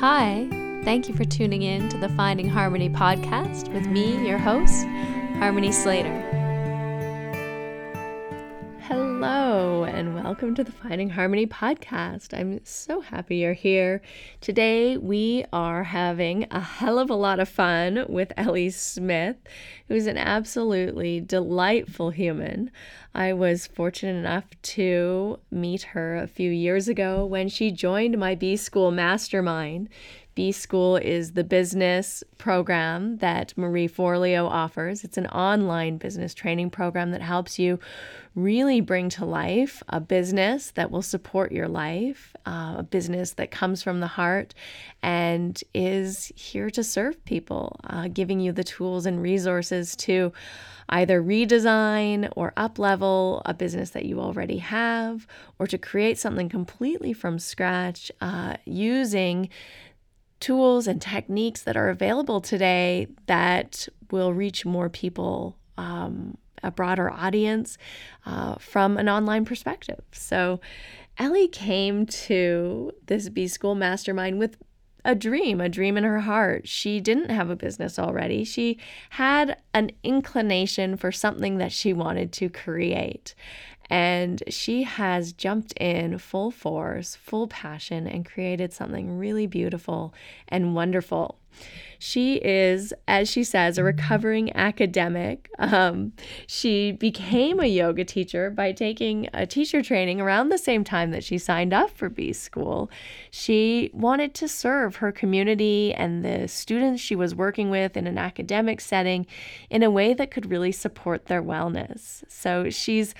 Hi, thank you for tuning in to the Finding Harmony podcast with me, your host, Harmony Slater. Hello, and welcome to the Finding Harmony podcast. I'm so happy you're here. Today, we are having a hell of a lot of fun with Ellie Smith, who's an absolutely delightful human. I was fortunate enough to meet her a few years ago when she joined my B School Mastermind. B School is the business program that Marie Forleo offers. It's an online business training program that helps you really bring to life a business that will support your life, uh, a business that comes from the heart and is here to serve people, uh, giving you the tools and resources to either redesign or uplevel a business that you already have, or to create something completely from scratch uh, using tools and techniques that are available today that will reach more people, um, a broader audience uh, from an online perspective. So, Ellie came to this B School Mastermind with a dream, a dream in her heart. She didn't have a business already. She had an inclination for something that she wanted to create. And she has jumped in full force, full passion, and created something really beautiful and wonderful. She is, as she says, a recovering academic. Um, she became a yoga teacher by taking a teacher training around the same time that she signed up for B School. She wanted to serve her community and the students she was working with in an academic setting in a way that could really support their wellness. So she's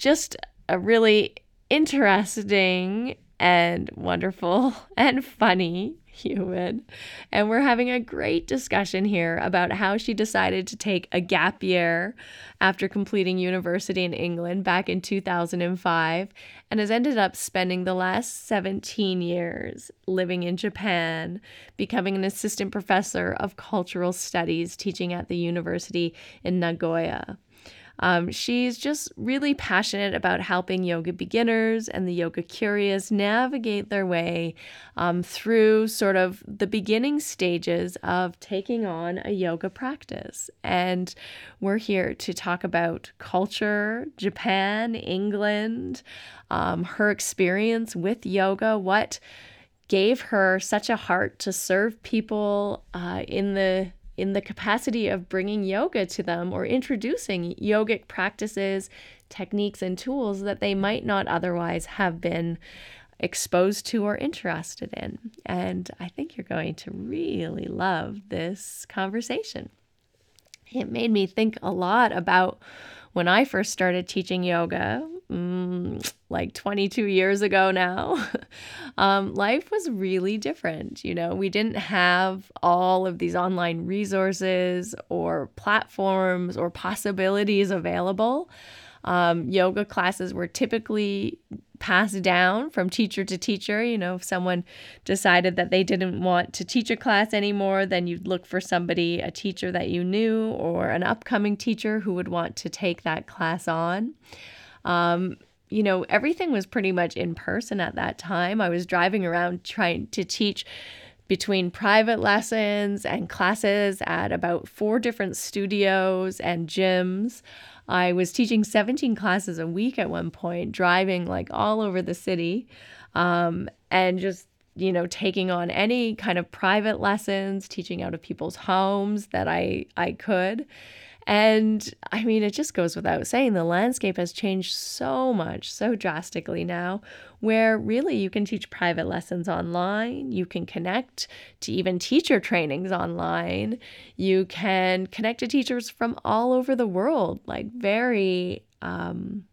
just a really interesting and wonderful and funny human. And we're having a great discussion here about how she decided to take a gap year after completing university in England back in 2005 and has ended up spending the last 17 years living in Japan, becoming an assistant professor of cultural studies teaching at the university in Nagoya. Um, she's just really passionate about helping yoga beginners and the yoga curious navigate their way um, through sort of the beginning stages of taking on a yoga practice. And we're here to talk about culture, Japan, England, um, her experience with yoga, what gave her such a heart to serve people uh, in the in the capacity of bringing yoga to them or introducing yogic practices, techniques, and tools that they might not otherwise have been exposed to or interested in. And I think you're going to really love this conversation. It made me think a lot about when I first started teaching yoga, mm, like 22 years ago now, um, life was really different. You know, we didn't have all of these online resources or platforms or possibilities available. Um, yoga classes were typically passed down from teacher to teacher. You know, if someone decided that they didn't want to teach a class anymore, then you'd look for somebody, a teacher that you knew, or an upcoming teacher who would want to take that class on. Um, you know, everything was pretty much in person at that time. I was driving around trying to teach between private lessons and classes at about four different studios and gyms. I was teaching 17 classes a week at one point, driving like all over the city um, and just, you know, taking on any kind of private lessons, teaching out of people's homes that I, I could. And I mean, it just goes without saying the landscape has changed so much, so drastically now, where really you can teach private lessons online, you can connect to even teacher trainings online, you can connect to teachers from all over the world, like very um,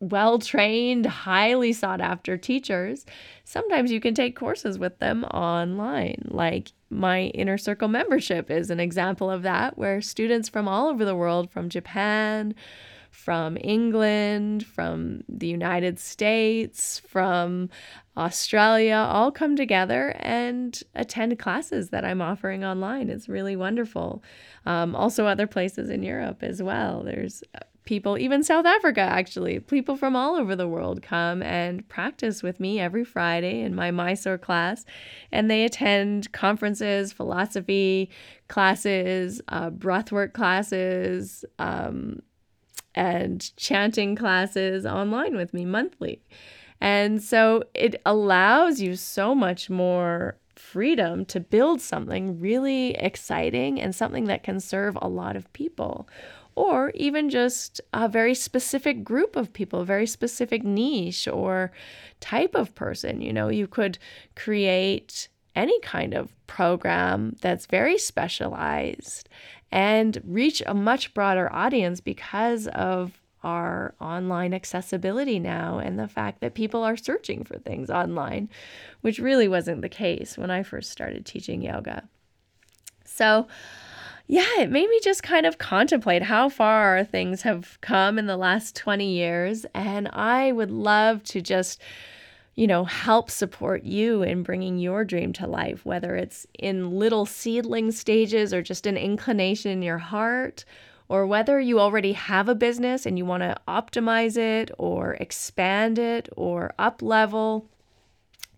well trained, highly sought after teachers. Sometimes you can take courses with them online, like my inner circle membership is an example of that, where students from all over the world, from Japan, from England, from the United States, from Australia, all come together and attend classes that I'm offering online. It's really wonderful. Um, also, other places in Europe as well. There's people, even South Africa, actually, people from all over the world come and practice with me every Friday in my Mysore class. And they attend conferences, philosophy classes, uh, breathwork classes, um, and chanting classes online with me monthly. And so it allows you so much more freedom to build something really exciting and something that can serve a lot of people or even just a very specific group of people, a very specific niche or type of person. You know, you could create any kind of program that's very specialized and reach a much broader audience because of our online accessibility now and the fact that people are searching for things online, which really wasn't the case when I first started teaching yoga. So, yeah, it made me just kind of contemplate how far things have come in the last 20 years. And I would love to just, you know, help support you in bringing your dream to life, whether it's in little seedling stages or just an inclination in your heart, or whether you already have a business and you want to optimize it or expand it or up level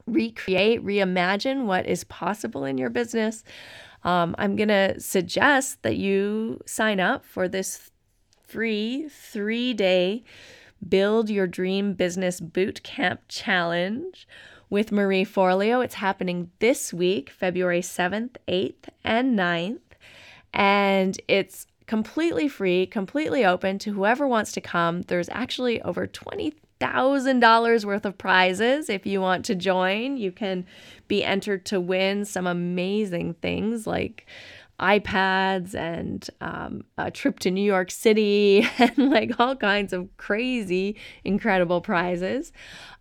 recreate, reimagine what is possible in your business um, I'm going to suggest that you sign up for this free three day Build Your Dream Business Boot Camp Challenge with Marie Forleo. It's happening this week, February 7th, 8th, and 9th. And it's completely free, completely open to whoever wants to come. There's actually over 20 $1,000 worth of prizes. If you want to join, you can be entered to win some amazing things like iPads and um, a trip to New York City and like all kinds of crazy, incredible prizes.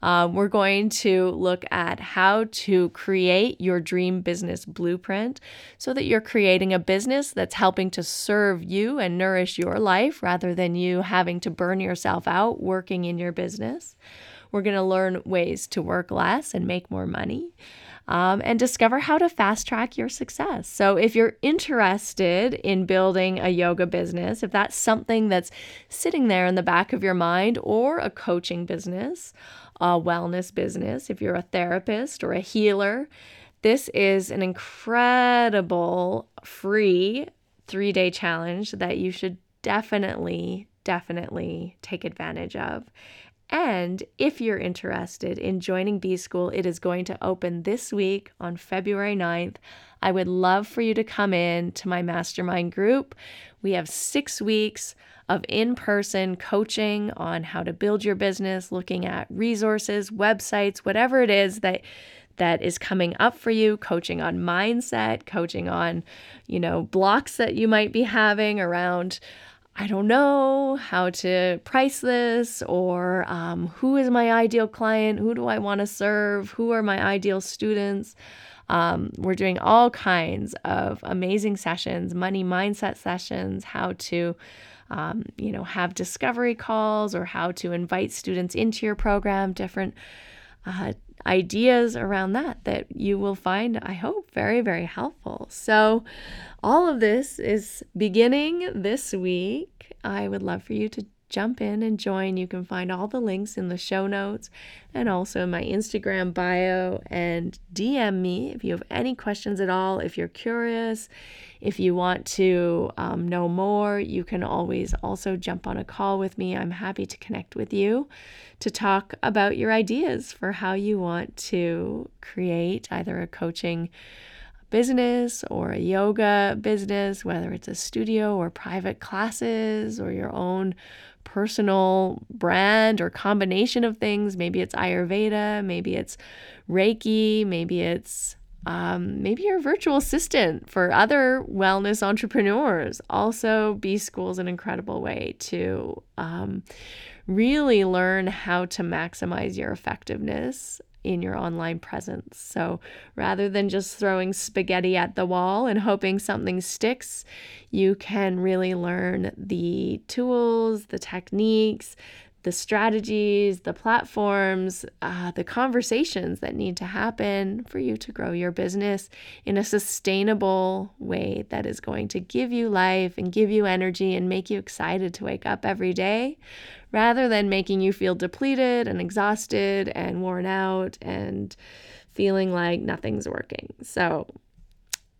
Um, we're going to look at how to create your dream business blueprint so that you're creating a business that's helping to serve you and nourish your life rather than you having to burn yourself out working in your business. We're going to learn ways to work less and make more money um, and discover how to fast track your success. So, if you're interested in building a yoga business, if that's something that's sitting there in the back of your mind, or a coaching business, a wellness business, if you're a therapist or a healer, this is an incredible free three day challenge that you should definitely, definitely take advantage of. And if you're interested in joining B School, it is going to open this week on February 9th. I would love for you to come in to my mastermind group. We have six weeks of in person coaching on how to build your business, looking at resources, websites, whatever it is that that is coming up for you coaching on mindset coaching on you know blocks that you might be having around I don't know how to price this or um, who is my ideal client? Who do I want to serve? Who are my ideal students? Um, we're doing all kinds of amazing sessions, money mindset sessions, how to, um, you know, have discovery calls or how to invite students into your program, different uh, ideas around that that you will find, I hope, very, very helpful. So, all of this is beginning this week. I would love for you to jump in and join. You can find all the links in the show notes and also in my Instagram bio and DM me if you have any questions at all. If you're curious, if you want to um, know more, you can always also jump on a call with me. I'm happy to connect with you to talk about your ideas for how you want to create either a coaching business or a yoga business, whether it's a studio or private classes or your own personal brand or combination of things. Maybe it's Ayurveda, maybe it's Reiki, maybe it's um, maybe you're virtual assistant for other wellness entrepreneurs. Also, B School is an incredible way to um, really learn how to maximize your effectiveness in your online presence. So rather than just throwing spaghetti at the wall and hoping something sticks, you can really learn the tools, the techniques, the strategies, the platforms, uh, the conversations that need to happen for you to grow your business in a sustainable way that is going to give you life and give you energy and make you excited to wake up every day rather than making you feel depleted and exhausted and worn out and feeling like nothing's working. So,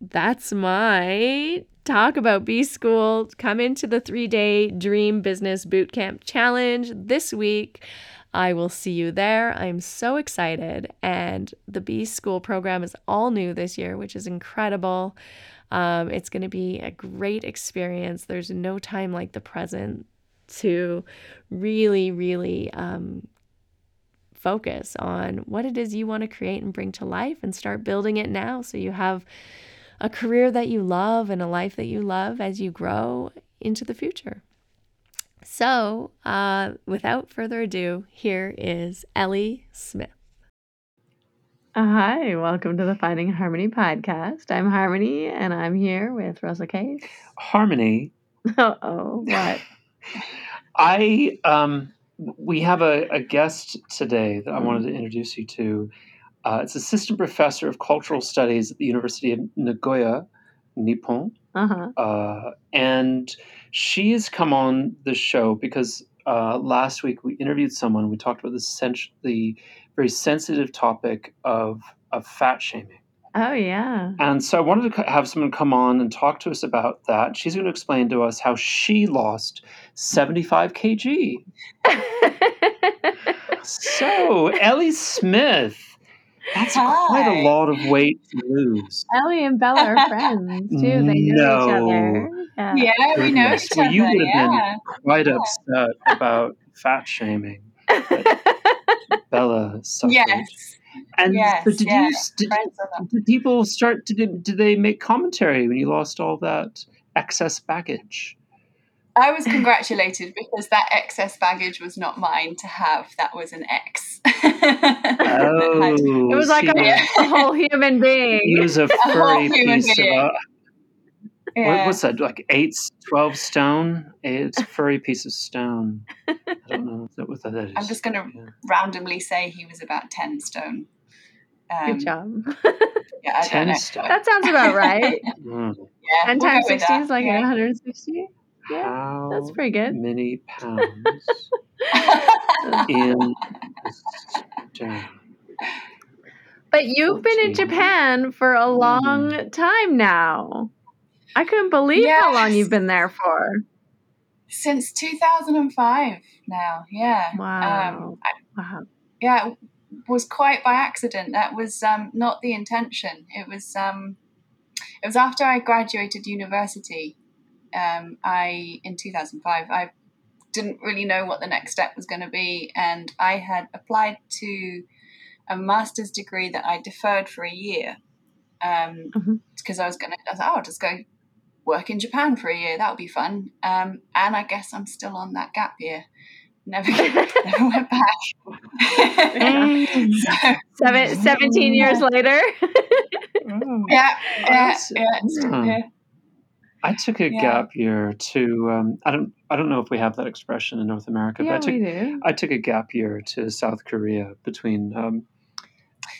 that's my talk about B School. Come into the three day Dream Business Bootcamp Challenge this week. I will see you there. I'm so excited. And the B School program is all new this year, which is incredible. Um, it's going to be a great experience. There's no time like the present to really, really um, focus on what it is you want to create and bring to life and start building it now so you have a career that you love and a life that you love as you grow into the future. So, uh, without further ado, here is Ellie Smith. Uh, hi, welcome to the Finding Harmony podcast. I'm Harmony, and I'm here with Russell Case. Harmony. Uh oh, what? I um, we have a, a, guest today that I wanted to introduce you to. Uh, it's assistant professor of cultural studies at the University of Nagoya, Nippon. Uh-huh. Uh, and she has come on the show because uh, last week we interviewed someone. We talked about the, sen- the very sensitive topic of, of fat shaming. Oh, yeah. And so I wanted to have someone come on and talk to us about that. She's going to explain to us how she lost 75 kg. so, Ellie Smith that's Hi. quite a lot of weight to lose. Ellie and Bella are friends too. They know no. each other. Yeah, yeah we know each well, other. you would have yeah. been quite yeah. upset about fat shaming. Bella suffered. Yes. And yes, did yeah. you did, did, people start did did they make commentary when you lost all that excess baggage? I was congratulated because that excess baggage was not mine to have. That was an ex. oh, it was like a, a, whole human being. He was a furry piece being. of. Yeah. What, what's that? Like eight, 12 stone? It's a furry piece of stone. I don't know what that is. I'm just going to yeah. randomly say he was about 10 stone. Um, Good job. yeah, 10 stone. That sounds about right. mm. Yeah, 10 we'll times 60 is like yeah. 160. Yeah, How that's pretty good. Many pounds in Japan. But you've 14. been in Japan for a long mm. time now. I couldn't believe yes. how long you've been there for. Since 2005 now, yeah. Wow. Um, I, wow. Yeah, it was quite by accident. That was um, not the intention. It was um, it was after I graduated university um, I in 2005 I didn't really know what the next step was going to be, and I had applied to a master's degree that I deferred for a year because um, mm-hmm. I was going to. I was like, oh, I'll just go work in Japan for a year. That would be fun. Um, and I guess I'm still on that gap year. Never, never went back. so, Seven, 17 years later. yeah, yeah, yeah, yeah. I took a yeah. gap year to um, I don't I don't know if we have that expression in North America, yeah, but I took we do. I took a gap year to South Korea between um,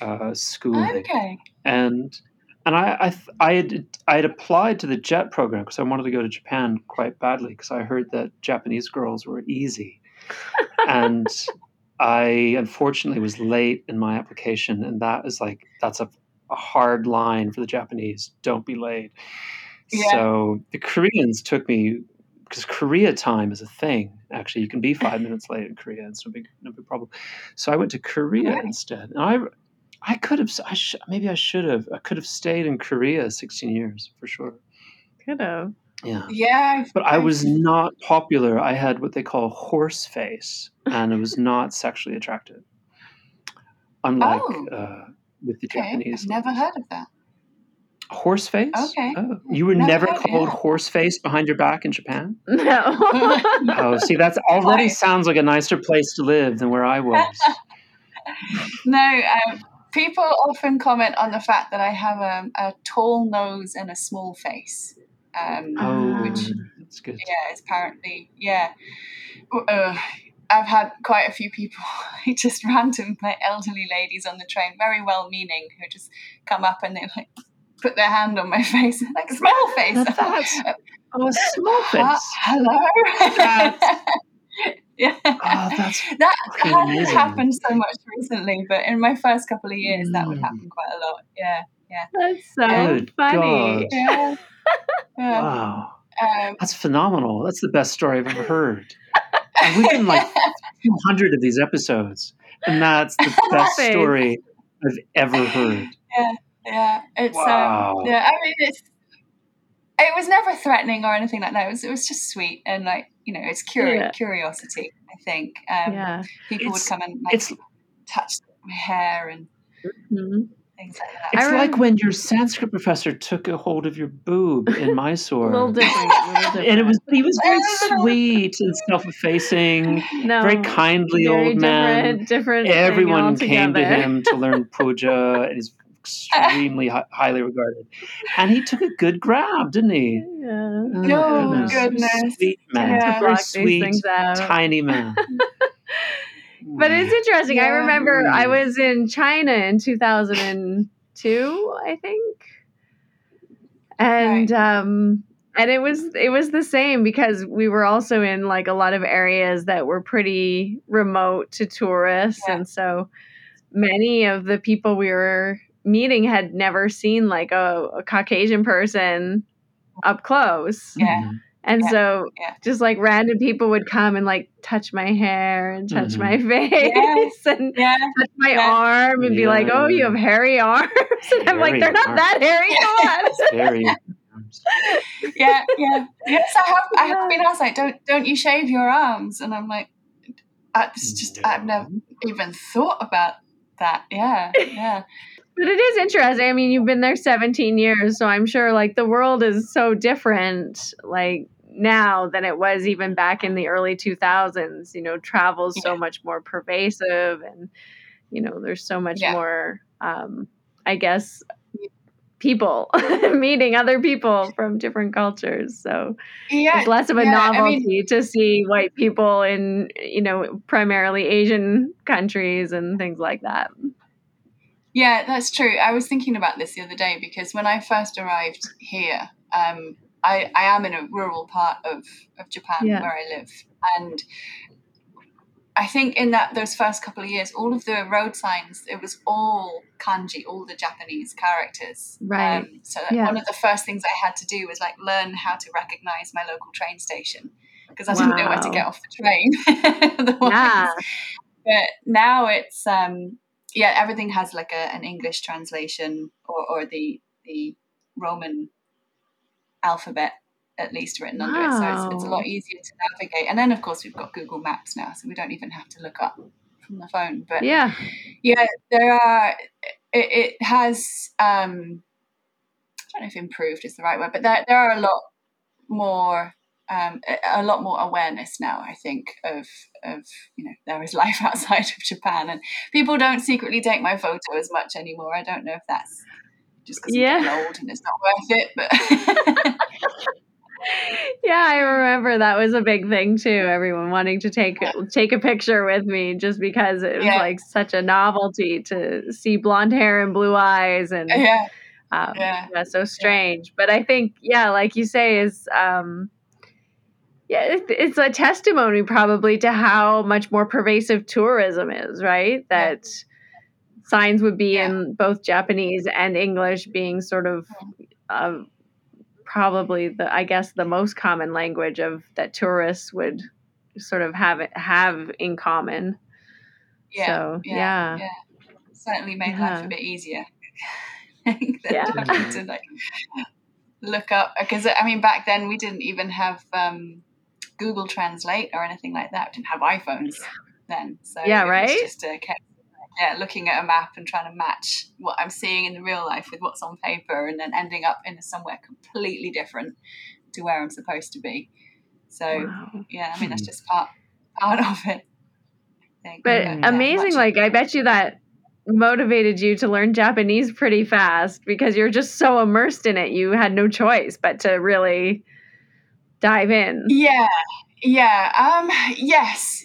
uh, schooling okay. and and I I, I had I had applied to the JET program because I wanted to go to Japan quite badly because I heard that Japanese girls were easy, and I unfortunately was late in my application, and that is like that's a, a hard line for the Japanese. Don't be late. Yeah. So the Koreans took me because Korea time is a thing. Actually, you can be five minutes late in Korea; it's no big, no big problem. So I went to Korea right. instead, and I, I could have, I sh- maybe I should have, I could have stayed in Korea sixteen years for sure. Could have. Yeah. Yeah. But I was not popular. I had what they call horse face, and it was not sexually attractive. Unlike oh. uh, with the okay. Japanese. I've never heard of that. Horseface? Okay. Oh, you were never, never called horseface behind your back in Japan? No. oh, see, that's already Why? sounds like a nicer place to live than where I was. no, um, people often comment on the fact that I have a, a tall nose and a small face. Um, oh, which that's good. Yeah, it's apparently yeah. Uh, I've had quite a few people, just random like elderly ladies on the train, very well meaning, who just come up and they're like put their hand on my face, like small face. That's, oh, small face. hello. yeah. Oh, that's that hasn't happened so much recently, but in my first couple of years, that would Mm. happen quite a lot. Yeah, yeah, That's so Good funny. God. yeah. yeah. Wow. Um, That's phenomenal. That's the best story I've ever heard. And we've done like 200 of these episodes, and that's the best story I've ever heard. yeah, it's Wow. um, yeah. I mean, it's it was never threatening or anything like that. It was it was just sweet and like you know, it's curi- Yeah. curiosity. I think um, Yeah. people would come and like It's touch my hair and Mhm. things like that. it's I like when your Sanskrit professor took a hold of your boob in A Mysore. little different. A little different. and it was he was very sweet and self-effacing, no, very kindly very old man. different, different. Everyone came to him to learn puja, and he's extremely hi- highly regarded. And he took a good grab, didn't he? Yeah. Oh, Oh, goodness. Sweet man. Yeah. Very sweet, things tiny man. But it's interesting. I remember I Mm. was in China in 2002, I think. And um and it was it was the same because we were also in like a lot of areas that were pretty remote to tourists Yeah. and so many of the people we were meeting had never seen like a, a Caucasian person up close. Yeah. Mhm. And Yeah, so yeah. just like random people would come and like touch my hair and touch Mhm. my face and Yeah, touch my Yeah. arm and be like, "Oh, you have hairy arms." And I'm like, "They're not arms. that hairy." Come on. It's very. yeah, yeah. Yes, I have. I have been asked like, don't don't you shave your arms? And I'm like, I, it's just I've never even thought about that. Yeah, yeah, But it is interesting. I mean, you've been there 17 years, so I'm sure like the world is so different like now than it was even back in the early 2000s. You know, travel's so much more pervasive and you know, there's so much Yeah. more um I guess people meeting other people from different cultures. So yeah. it's less of a yeah, I novelty mean- to see white people in you know primarily Asian countries and things like that. Yeah, that's true. I was thinking about this the other day because when I first arrived here, um, I, I am in a rural part of, of Japan Yeah. where I live. And I think in that those first couple of years, all of the road signs, it was all kanji, all the Japanese characters. Right. Um, so Yeah. one of the first things I had to do was like learn how to recognize my local train station because I didn't know where to get off the train. Otherwise Yeah. but now it's um yeah everything has like a, an english translation or, or the the roman alphabet at least written under it. So it's, it's a lot easier to navigate. And then of course we've got google maps now so we don't even have to look up from the phone. But Yeah. yeah there are it, it has um i don't know if improved is the right word but there, there are a lot more um, a, lot more awareness now i think of of you know there is life outside of japan and people don't secretly take my photo as much anymore i don't know if that's just because Yeah. i'm old and it's not worth it but Yeah, I remember that was a big thing too. Everyone wanting to take take a picture with me just because it was Yeah. like such a novelty to see blonde hair and blue eyes and yeah um, Yeah. yeah, so strange. But I think, yeah, like you say, is um, yeah, it's a testimony probably to how much more pervasive tourism is, right? That signs would be Yeah. in both Japanese and English, being sort of uh, probably the, I guess, the most common language of that tourists would sort of have it have in common. yeah So, yeah. certainly made life a bit easier Yeah. to like look up because I mean back then we didn't even have um, Google Translate or anything like that. We didn't have iPhones then, so Yeah, it was right? just uh, kept, yeah, looking at a map and trying to match what I'm seeing in the real life with what's on paper, and then ending up in somewhere completely different to where I'm supposed to be. So Wow. yeah, I mean that's just part part of it. But amazing, like I bet you that motivated you to learn Japanese pretty fast because you're just so immersed in it. You had no choice but to really dive in. Yeah, yeah, um, yes,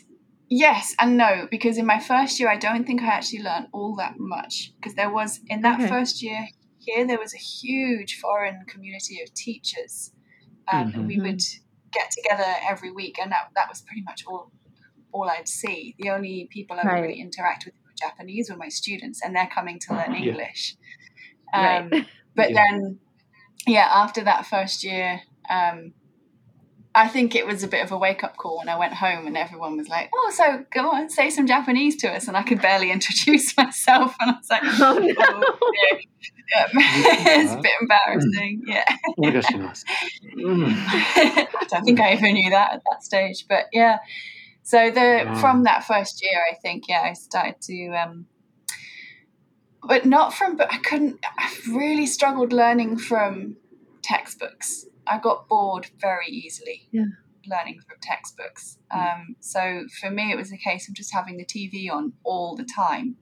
Yes and no, because in my first year, I don't think I actually learned all that much. Because there was, in that Okay. first year here, there was a huge foreign community of teachers. Um, And we would get together every week, and that, that was pretty much all all I'd see. The only people I would Right. really interact with were Japanese were my students, and they're coming to learn Yeah. English. Right. Um, but Yeah. then, yeah, after that first year, um, I think it was a bit of a wake up call when I went home and everyone was like, "Oh, so go on, say some Japanese to us," and I could barely introduce myself, and I was like, Oh, no. "Oh, dear." Yeah. it's a bit embarrassing." Yeah, Onegaishimasu. Mm. I don't think I even knew that at that stage, but yeah. So the Wow. from that first year, I think yeah, I started to. Um, but not from but i couldn't i really struggled learning from textbooks i got bored very easily Yeah. learning from textbooks um, so for me it was a case of just having the tv on all the time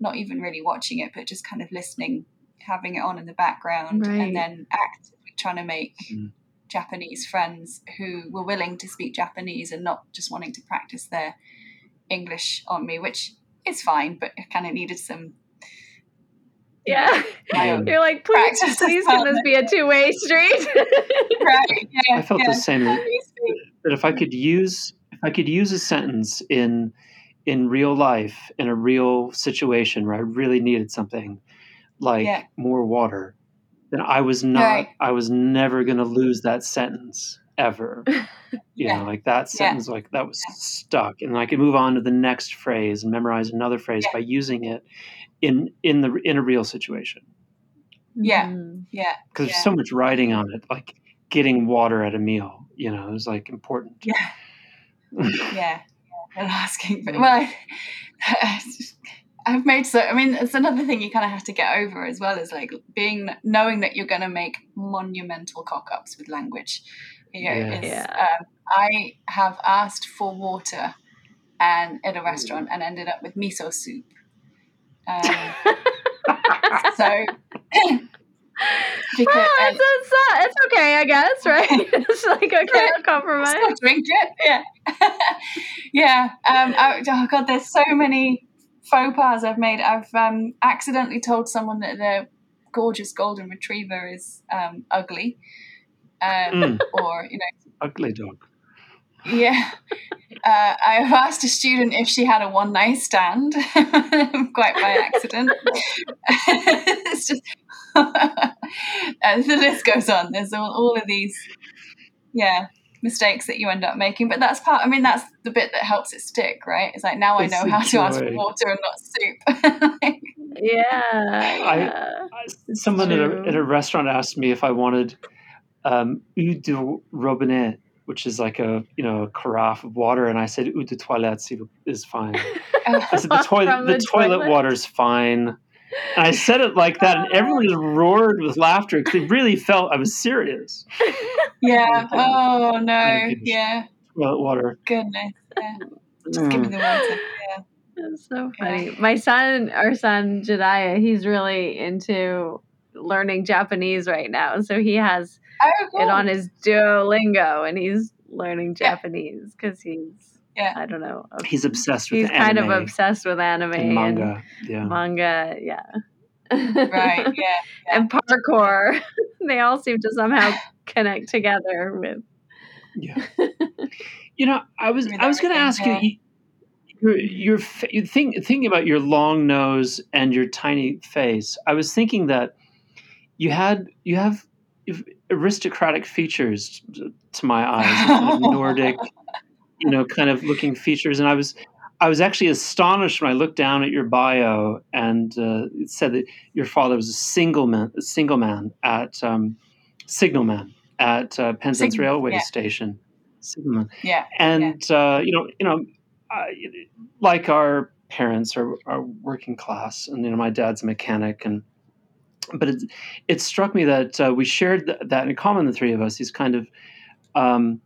not even really watching it but just kind of listening having it on in the background Right. and then actively trying to make Mm. japanese friends who were willing to speak japanese and not just wanting to practice their english on me which is fine but i kind of needed some Yeah. my Yeah. own You're like, please, Practice please can this be a two way street? right yeah I felt yeah. the same. That Please that if I could use if I could use a sentence in in real life in a real situation where I really needed something like Yeah. more water, then I was not Right. I was never going to lose that sentence ever. You Yeah. know, like that Yeah. sentence like that was stuck and I could move on to the next phrase and memorize another phrase Yeah. by using it in in the in a real situation. Yeah. Mhm. yeah Because Yeah. there's so much riding on it like getting water at a meal, you know, is like important. yeah yeah and asking for, well I, I've made so I mean it's another thing you kind of have to get over as well is like being knowing that you're going to make monumental cock ups with language you know, Yeah. is, Yeah. um, I have asked for water and at a restaurant and ended up with miso soup um, so because Well, it's, it's, not, it's okay, I guess, right? it's like, okay, I'll compromise. Still drink it, yeah, yeah. Um, I, oh god, there's so many faux pas I've made. I've um, accidentally told someone that their gorgeous golden retriever is um, ugly, um, Mm, or you know, ugly dog. Yeah. Uh, I've asked a student if she had a one night stand, quite by accident. it's just, and the list goes on. There's all, all of these, yeah, mistakes that you end up making. But that's part. I mean, that's the bit that helps it stick, right? It's like now I know the how to ask for water and not soup. Like, Yeah. yeah. I- Someone at a, at a restaurant asked me if I wanted um, eau de robinet, which is like a you know a carafe of water, and I said eau de toilette is fine. I said the toilet From the, toilet, water's fine. And I said it like that, and everyone just roared with laughter because they really felt I was serious. yeah. Okay. Oh no. Yeah. Toilet water. Goodness. Yeah. Just give me Mm. the water. Yeah. That's so Yeah. funny. My son, our son Jediah, he's really into learning Japanese right now. So he has Oh, cool. it on his Duolingo and he's learning Japanese because he's, Yeah. I don't know, ob- He's obsessed with he's kind of obsessed with anime and and manga. yeah. manga. Yeah. Right. Yeah. and parkour. they all seem to somehow connect together with. Yeah. You know, I was I was going to ask you. you- Your, your you think thinking about your long nose and your tiny face. I was thinking that you had you have aristocratic features to my eyes, kind of Nordic, you know, kind of looking features, and I was I was actually astonished when I looked down at your bio and uh, it said that your father was a single man, a single man at um, signalman at uh, Penzance Sign- railway yeah. station. Signalman Yeah. and uh, you know, you know, like our parents are, are working class, and you know, my dad's a mechanic, and but it, it struck me that uh, we shared th- that in common, the three of us, these kind of um,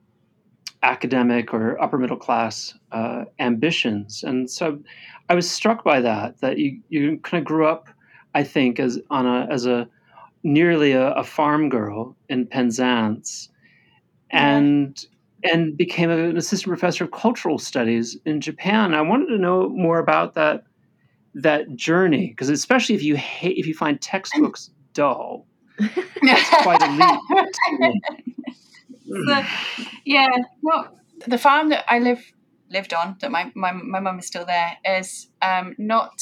academic or upper middle class uh, ambitions, and so I was struck by that that you you kind of grew up, I think, as on a as a nearly a, a farm girl in Penzance, Yeah. and and became an assistant professor of cultural studies in Japan. I wanted to know more about that that journey because especially if you hate if you find textbooks dull, that's quite a leap. so, yeah, well, the farm that I live lived on that my my my mum is still there is um, not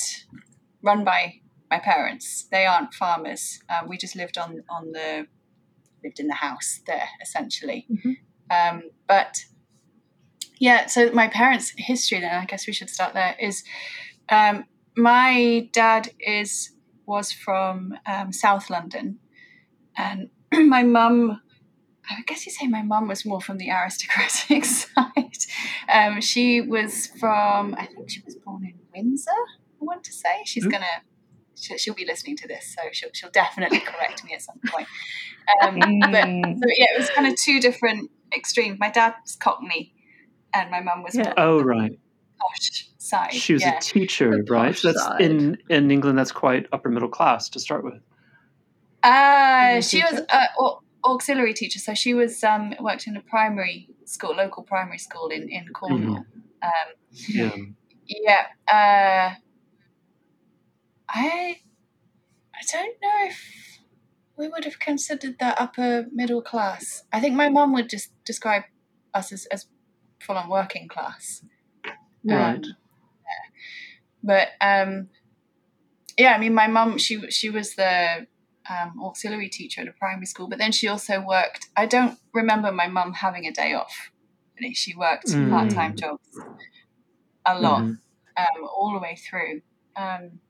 run by my parents. They aren't farmers. Um, we just lived on on the lived in the house there essentially. Mm-hmm. Um, but yeah, so my parents' history then I guess we should start there. Is um, my dad is was from um, South London, and my mum. I guess you say my mum was more from the aristocratic side. Um, she was from, I think she was born in Windsor. I want to say she's mm-hmm. gonna she'll be listening to this, so she'll, she'll definitely correct me at some point. Um, but so yeah, it was kind of two different extremes. My dad's Cockney, and my mum was yeah. oh right posh side. She was yeah. a teacher, right? That's side. in in England. That's quite upper middle class to start with. Uh, she was uh, auxiliary teacher, so she was um, worked in a primary school, local primary school in in Cornwall. Mm-hmm. Um, yeah. Yeah. Uh, I I don't know if we would have considered that upper middle class. I think my mom would just describe us as, as full on working class. Right. Um, yeah. But um, yeah, I mean, my mum she she was the um, auxiliary teacher at a primary school, but then she also worked. I don't remember my mum having a day off. She worked mm. part time jobs a lot, mm. um, all the way through. Um,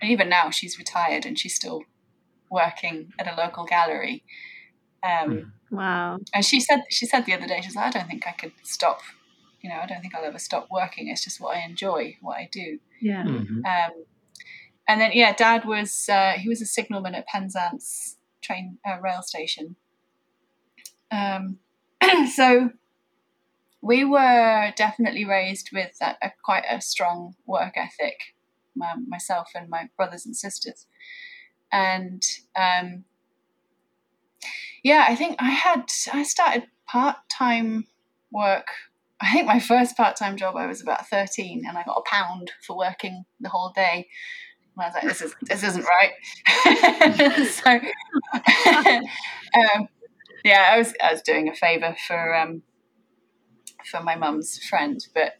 and even now she's retired and she's still working at a local gallery. Um, hmm. wow! And she said she said the other day she's like, I don't think I could stop. You know, I don't think I'll ever stop working. It's just what I enjoy, what I do. Yeah. Mm-hmm. Um, and then yeah, Dad was uh, he was a signalman at Penzance train uh, rail station. Um, so we were definitely raised with a, a, quite a strong work ethic my, myself and my brothers and sisters. And um, yeah, I think I had, I started part time work. I think my first part time job, I was about 13 and I got a pound for working the whole day. And I was like, this, is, this isn't right. so, um, yeah, I was, I was doing a favor for, um, for my mum's friend, but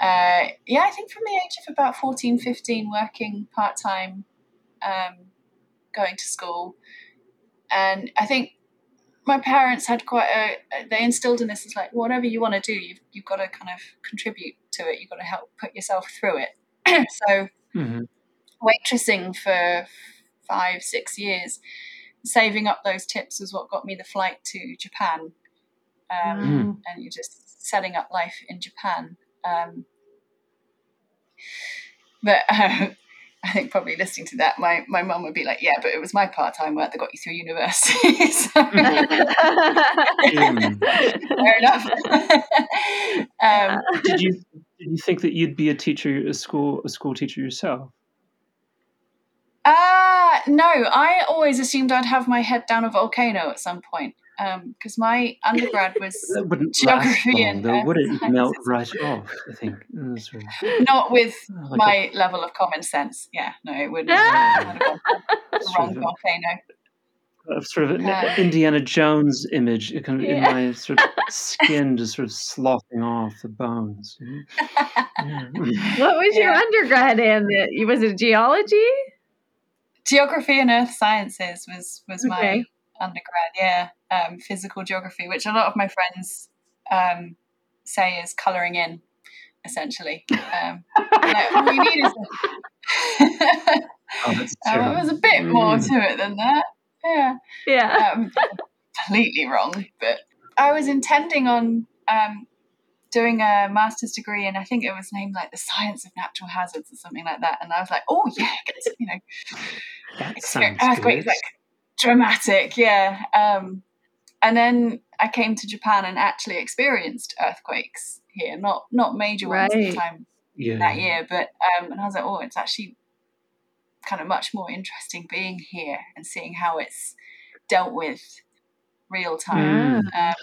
uh, yeah, I think from the age of about 14, 15, working part time, um, going to school. And I think my parents had quite a, they instilled in this is like, whatever you want to do, you've, you've got to kind of contribute to it. You've got to help put yourself through it. so, mm-hmm. waitressing for five, six years, saving up those tips was what got me the flight to Japan. Um, mm. And you're just setting up life in Japan. Um, but uh, I think probably listening to that, my my mum would be like, "Yeah, but it was my part time work that got you through university." so, fair enough. um, did you did you think that you'd be a teacher, a school a school teacher yourself? Uh no. I always assumed I'd have my head down a volcano at some point because um, my undergrad was geography and though, would it melt right off? I think not with oh, like my a... level of common sense. Yeah, no, it would. uh, wrong volcano. Sort of an uh, Indiana Jones image kind of yeah. in my sort of skin, just sort of sloughing off the bones. Yeah. What was your undergrad in? Was it geology? Geography and earth sciences was was okay. my undergrad. Yeah, um, physical geography, which a lot of my friends um, say is colouring in, essentially. Um, all you need is. oh, um, it was a bit more mm. to it than that. Yeah. Yeah. Um, completely wrong, but I was intending on um, doing a master's degree, and I think it was named like the science of natural hazards or something like that. And I was like, oh yeah, you know, that sounds earthquakes, like dramatic, yeah. Um, and then I came to Japan and actually experienced earthquakes here, not not major ones right. at the time yeah. that year, but um, and I was like, oh, it's actually kind of much more interesting being here and seeing how it's dealt with real time. Mm. Um,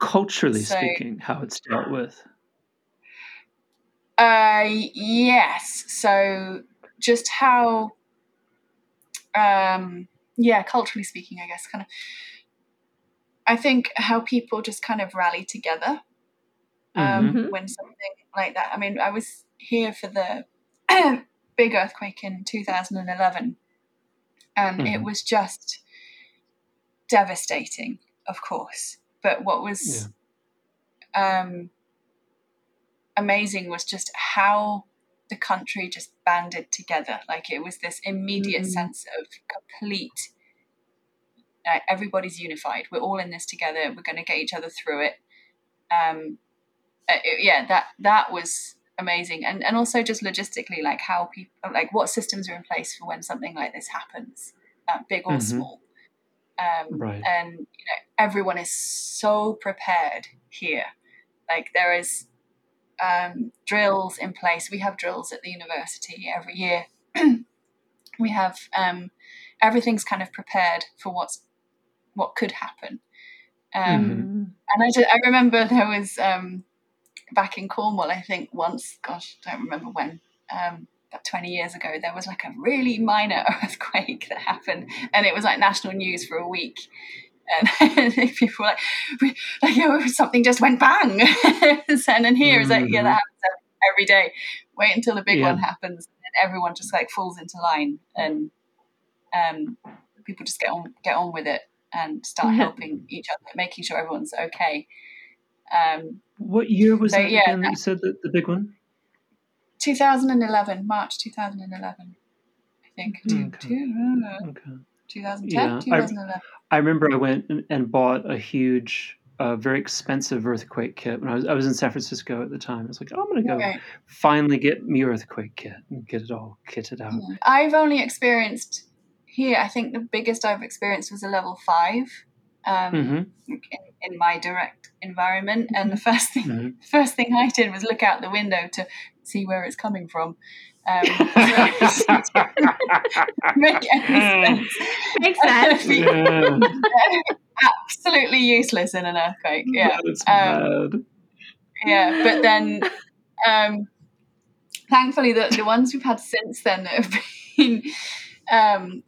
Culturally So- speaking, how it's dealt with. Uh, yes. So just how, um, yeah, culturally speaking, I guess, kind of. I think how people just kind of rally together um, Mhm. when something like that. I mean, I was here for the big earthquake in 2011, and it Mhm. was just devastating, of course. But what was um, amazing was just how the country just banded together. Like it was this immediate Mhm. sense of complete. Uh, everybody's unified. We're all in this together. We're going to get each other through it. Um, uh, it- yeah, that that was amazing, and and also just logistically, like how people, like what systems are in place for when something like this happens, uh, big or Mhm. small. Um, Right. And you know, everyone is so prepared here. Like there is um, drills in place. We have drills at the university every year. we have um, everything's kind of prepared for what's what could happen. Um, Mhm. And I, just, I remember there was um, back in Cornwall, I think once, gosh, I don't remember when, um, about 20 years ago, there was like a really minor earthquake that happened, and it was like national news for a week. And if people like, we, like, you know, something just went bang. and then here is like, yeah, that happens every- day. Wait until the big Yeah. one happens, and everyone just like falls into line, and um, people just get on get on with it and start helping each other, making sure everyone's okay. Um, What year was So, that yeah, again that you said that the big one? 2011, March 2011, I think. Two, Okay. two, uh, Okay. 2010, Yeah, I- 2011. I remember I went and, and bought a huge, uh, very expensive earthquake kit when I was I was in San Francisco at the time. I was like, oh, I'm gonna go Right. finally get me earthquake kit and get it all kitted out. Yeah. I've only experienced here, I think the biggest I've experienced was a level five um, hmm in, in my direct environment. And the first thing, Mhm. the first thing I did was look out the window to see where it's coming from. Um, make any sense. Makes sense. yeah, Absolutely useless in an earthquake. Yeah. that's Um, yeah but then um thankfully the, the ones we've had since then that have been um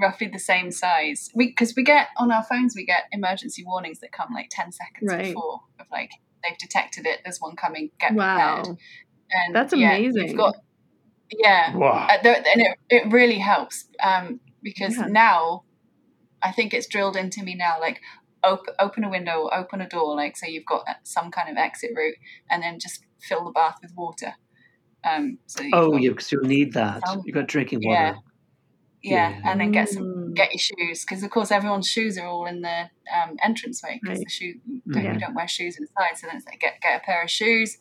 roughly the same size we because we get on our phones we get emergency warnings that come like 10 seconds Right. before of like they've detected it there's one coming get Wow. prepared and That's yeah, amazing. you've got yeah Wow. uh, there, and it, it really helps um because Yeah. now i think it's drilled into me now like open, open a window open a door like so you've got some kind of exit route and then just fill the bath with water um so you've Oh, got- yeah, because you'll need that. Some- You got drinking water. yeah, yeah. and then get some Mm. get your shoes because of course everyone's shoes are all in the um, entranceway because Right. the shoe don't, Yeah. you don't wear shoes inside so then it's like get get a pair of shoes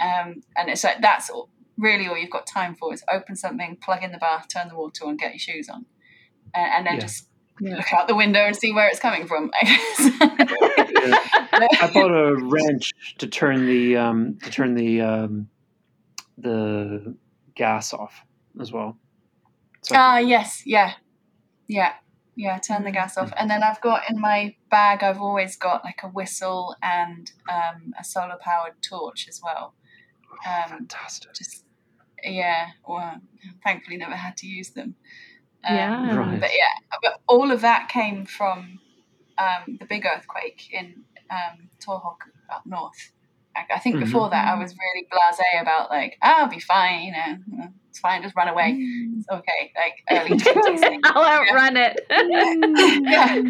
um, and it's like that's all, really all you've got time for is open something plug in the bath turn the water on get your shoes on and, and then Yeah. just Yeah. look out the window and see where it's coming from I guess. I bought a wrench to turn the um, to turn the um, the gas off as well. So I Ah, yes, yeah, yeah, yeah. Turn the gas off, and then I've got in my bag. I've always got like a whistle and um, a solar powered torch as well. Could- Um, fantastic. just yeah. Well, thankfully, never had to use them. Um, Yeah. Right. But yeah, but all of that came from um, the big earthquake in um, Tohoku up north. I, I think Mhm. before that, I was really blasé about like, "Ah, I'll be fine, you know, it's fine, just run away. It's okay. Like early twenties. I'll outrun it. Yeah.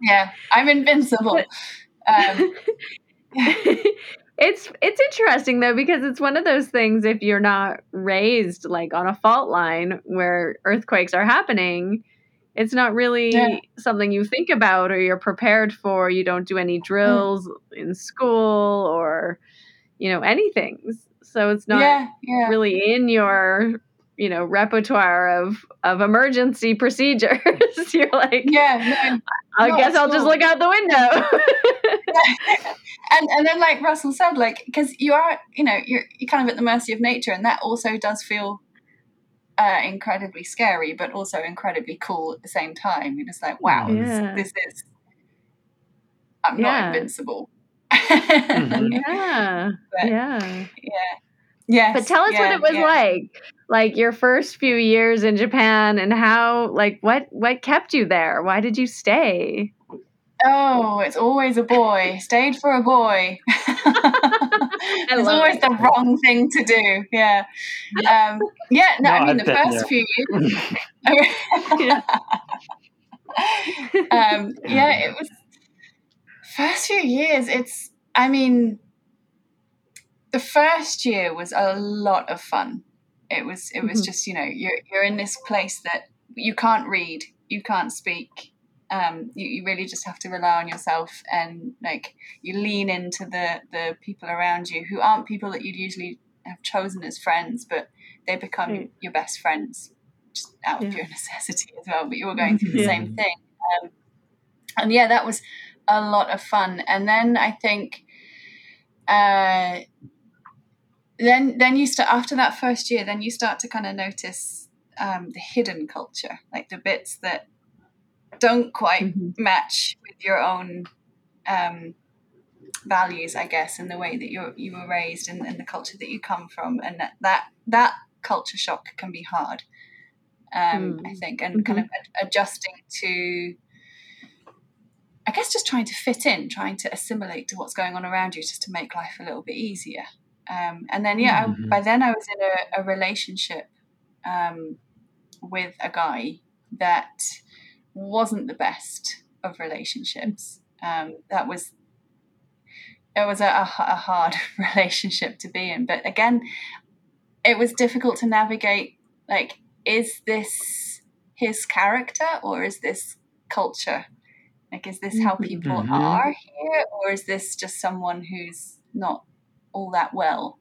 Yeah, I'm invincible. Um, it's it's interesting though because it's one of those things if you're not raised like on a fault line where earthquakes are happening it's not really Yeah. something you think about or you're prepared for you don't do any drills in school or you know anything so it's not yeah, yeah. really in your you know repertoire of of emergency procedures you're like Yeah, no. i not guess i'll just look out the window and and then like Russell said, like because you are, you know, you're you're kind of at the mercy of nature, and that also does feel uh, incredibly scary, but also incredibly cool at the same time. You're just like, wow, Yeah. this, this is I'm Yeah. not invincible. Mhm. Yeah. But- Yeah. Yes, But tell us what it was yeah. like, like your first few years in Japan and how, like, what what kept you there? Why did you stay? Oh, it's always a boy. Stayed for a boy. it's always it. the wrong thing to do. Yeah. Um, yeah. No, No, I mean I've the been first there. few years. um, yeah, it was first few years. It's. I mean, the first year was a lot of fun. It was. It was Mhm. just you know you're you're in this place that you can't read, you can't speak. Um, you, you really just have to rely on yourself and like you lean into the the people around you who aren't people that you'd usually have chosen as friends, but they become Right. your best friends just out of Yeah. pure necessity as well. But you were going through the Yeah. same thing, um, and yeah, that was a lot of fun. And then I think, uh, then then you start after that first year, then you start to kind of notice um, the hidden culture, like the bits that don't quite Mhm. match with your own um, values, I guess, and the way that you you were raised and, and the culture that you come from, and that that, that culture shock can be hard. Um, I Mm. think, and kind of ad- adjusting to, I guess, just trying to fit in, trying to assimilate to what's going on around you, just to make life a little bit easier. Um, and then, yeah, Mhm. I, by then I was in a, a relationship um, with a guy that wasn't the best of relationships. Um, that was it was a hard relationship to be in, but again, it was difficult to navigate. Like, is this his character or is this culture? Like, is this how Mhm. people Mhm. are here, or is this just someone who's not all that well,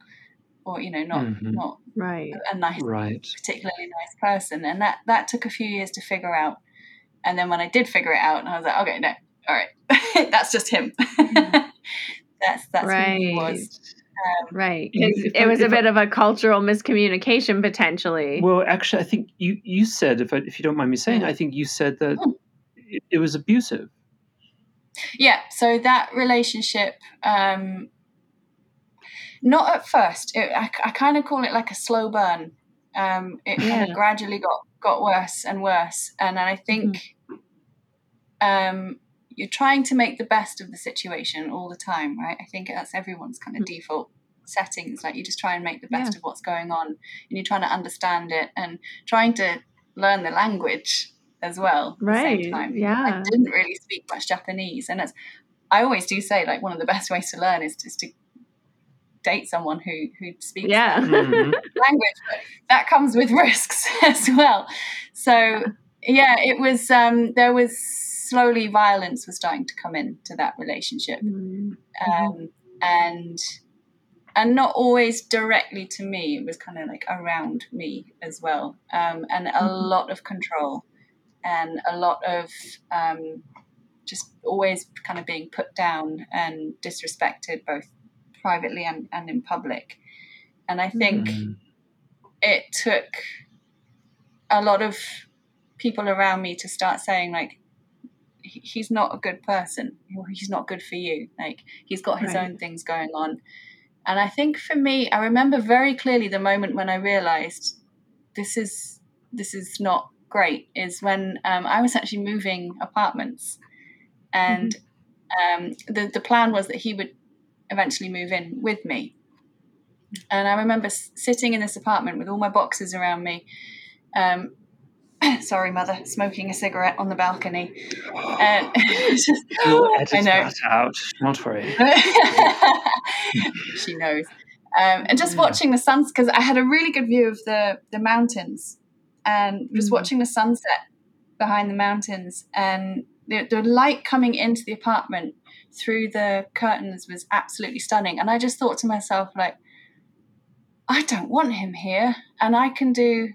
or you know, not Mhm. not Right. a nice Right. particularly nice person and that that took a few years to figure out and then when i did figure it out and i was like okay no all right that's just him that's that's who he was Right. You- it was a if I- bit of a cultural miscommunication potentially. Well, actually, I think you you said, if I, if you don't mind me saying, I think you said that Mm. it, it was abusive. yeah so that relationship um not at first. It, i, I kind of call it like a slow burn. Um it kind of gradually got got worse and worse. And i think um you're trying to make the best of the situation all the time right? I think that's everyone's kind of Mm. default settings. Like you just try and make the best Yeah. of what's going on and you're trying to understand it and trying to learn the language as well at the Right, same time yeah. i didn't really speak much japanese and it's i always do say like one of the best ways to learn is just to date someone who who speaks Yeah. that Mhm. language but that comes with risks as well so yeah it was um there was slowly violence was starting to come into that relationship Mm. um and and not always directly to me it was kind of like around me as well um and a Mhm. lot of control and a lot of um just always kind of being put down and disrespected both privately and, and in public. And i think Mhm. it took a lot of people around me to start saying like he's not a good person. He's not good for you. Like he's got his Right. own things going on. And i think for me i remember very clearly the moment when i realized this is this is not great is when um, i was actually moving apartments. And um, the, the plan was that he would eventually move in with me and I remember sitting in this apartment with all my boxes around me. Um, sorry, mother, smoking a cigarette on the balcony. And it's just, We'll edit I know. that out. Don't worry. she knows. Um, and just Yeah. watching the suns because I had a really good view of the the mountains, and just Mm. watching the sunset behind the mountains, and the, the light coming into the apartment through the curtains was absolutely stunning. And I just thought to myself, like, I don't want him here, and I can do.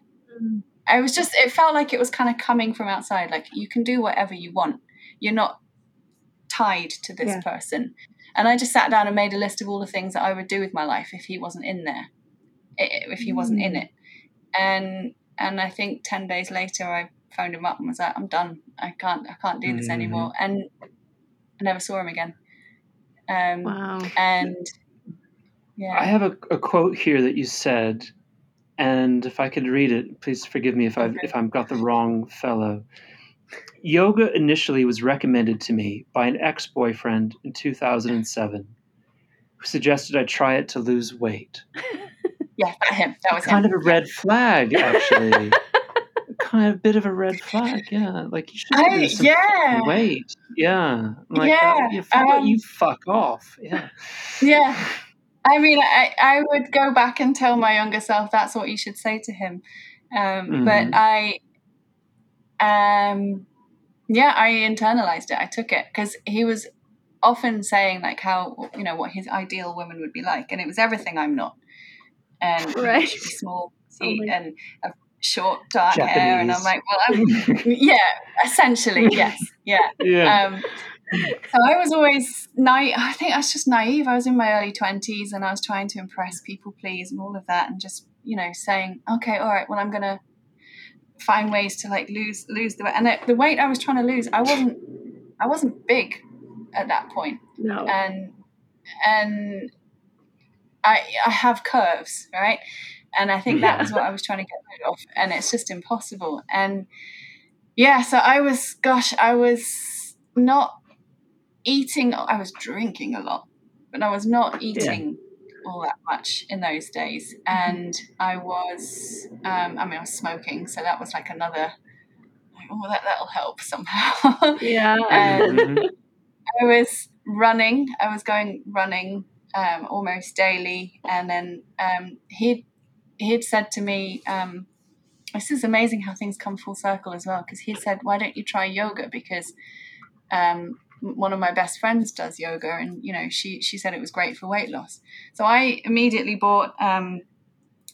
I was just. It felt like it was kind of coming from outside. Like you can do whatever you want. You're not tied to this Yeah. person. And I just sat down and made a list of all the things that I would do with my life if he wasn't in there, if he wasn't in Mm. it. And and I think ten days later, I phoned him up and was like, "I'm done. I can't. I can't do this Mhm. anymore." And I never saw him again. Um, Wow. And yeah, I have a, a quote here that you said, and if I could read it, please forgive me if I've if I've got the wrong fellow. Yoga initially was recommended to me by an ex-boyfriend in 2007, who suggested I try it to lose weight. yeah, that him. That was Kind him. of a red flag, actually. Kind of a bit of a red flag, yeah. Like you should I- lose some yeah. weight, yeah. Like Yeah, that, you, fuck, um, you fuck off, yeah. Yeah. I mean, I, I would go back and tell my younger self that's what you should say to him. Um, Mhm. But I, um, yeah, I internalized it. I took it because he was often saying like how you know what his ideal woman would be like, and it was everything I'm not. And Right. she be small, Oh and have short dark hair, and I'm like, well, I'm, yeah, essentially, yes, yeah. yeah. Um, so I was always naive. I think I was just naive. I was in my early twenties, and I was trying to impress people, please, and all of that, and just you know saying, okay, all right, well, I'm gonna find ways to like lose lose the weight. And the, the weight I was trying to lose, I wasn't I wasn't big at that point, No. and and I I have curves, right? And I think that was what I was trying to get rid of, and it's just impossible. And yeah, so I was, gosh, I was not eating. I was drinking a lot, but I was not eating all that much in those days. And I was, um, I mean, I was smoking, so that was like another. Like, oh, that that'll help somehow. yeah. and Mhm. I was running. I was going running um, almost daily, and then um, he he'd said to me, um, "This is amazing how things come full circle as well." Because he said, "Why don't you try yoga?" Because um, one of my best friends does yoga, and you know she she said it was great for weight loss. So I immediately bought um,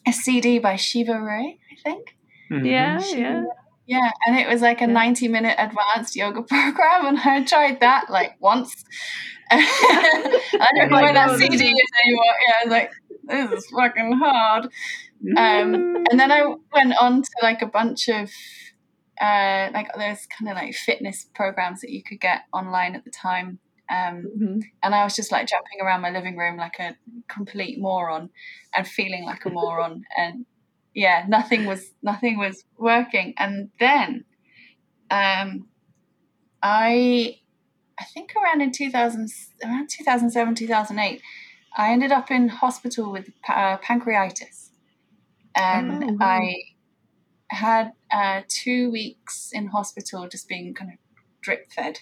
a CD by Shiva Rea, I think. Mhm. yeah. She- Yeah. Yeah, and it was like a Yeah. 90 minute advanced yoga program, and I tried that like once. I don't know Oh where that CD is anymore. Yeah, I was like, this is fucking hard. Um, Mm. and then I went on to like a bunch of uh, like there's kind of like fitness programs that you could get online at the time. Um, Mhm. and I was just like jumping around my living room like a complete moron and feeling like a moron and yeah nothing was nothing was working and then um I I think around in 2000 around 2007 2008 I ended up in hospital with uh, pancreatitis and Oh, wow. I had uh, two weeks in hospital just being kind of drip fed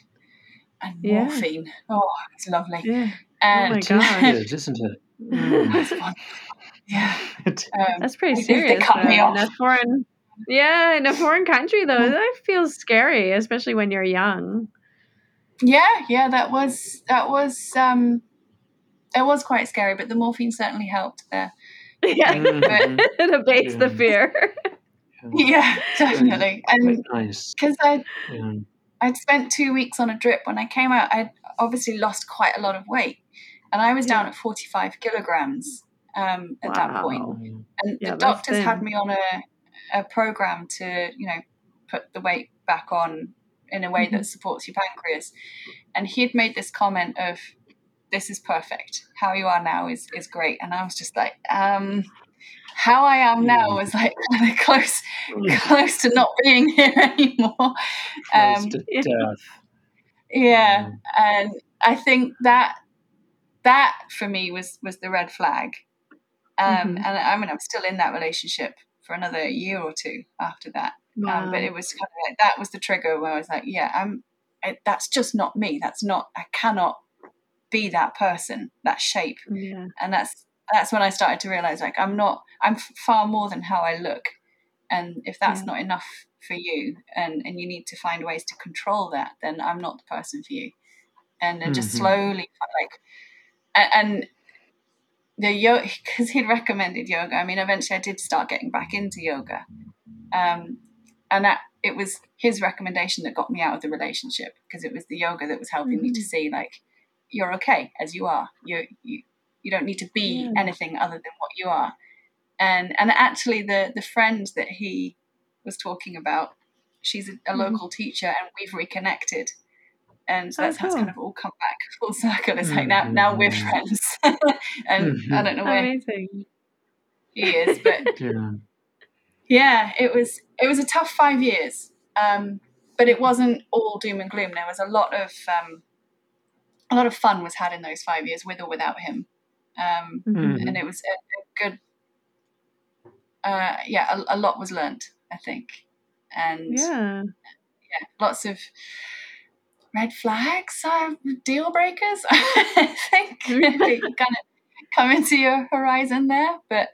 and Yeah. morphine. Oh, it's lovely. Yeah. And my God. Good, isn't it? Mm. That's. Yeah. Um, That's pretty I think they serious. cut me though. In a off. foreign, yeah, in a foreign country though, Mm. that feels scary, especially when you're young. yeah, yeah, that was that was um it was quite scary, but the morphine certainly helped there. Yeah, Mhm. it abates the fear. Yeah, definitely. Quite And nice. because I Yeah. I'd spent two weeks on a drip. When I came out, I'd obviously lost quite a lot of weight, and I was down at forty five kilograms um, at that point. And Yeah, the doctors had me on a, a program to, you know, put the weight back on in a way Mhm. that supports your pancreas. And he had made this comment of, "This is perfect. How you are now is is great." And I was just like, um, "How I am now was like kind of close close to not being here anymore." Close Um, to yeah. death. yeah, Mm. and I think that that for me was was the red flag. Um, Mhm. And I mean, I'm still in that relationship for another year or two after that. Um, but it was kind of like that was the trigger where I was like, yeah, I'm. I, that's just not me. That's not. I cannot be that person, that shape. yeah. And that's that's when I started to realize like I'm not. I'm far more than how I look. And if that's Yeah. not enough for you, and and you need to find ways to control that, then I'm not the person for you. And then just Mhm. slowly like, a- and the yoga because he'd recommended yoga. I mean, eventually I did start getting back into yoga, um, and that it was his recommendation that got me out of the relationship because it was the yoga that was helping me to see like you're okay as you are. You you you don't need to be Yeah. anything other than what you are. And and actually, the the friend that he was talking about, she's a, a Mhm. local teacher, and we've reconnected. and so Oh, that's how it's cool. kind of all come back full circle. It's like now now we're friends, and I don't know where Amazing. he is, but Yeah. yeah, it was it was a tough five years, um, but it wasn't all doom and gloom. There was a lot of um, a lot of fun was had in those five years, with or without him, um, Mhm. and it was a, a good. Uh, yeah, a, a lot was learnt, I think, and Yeah. yeah, lots of red flags, uh, deal breakers. I think kind of come into your horizon there, but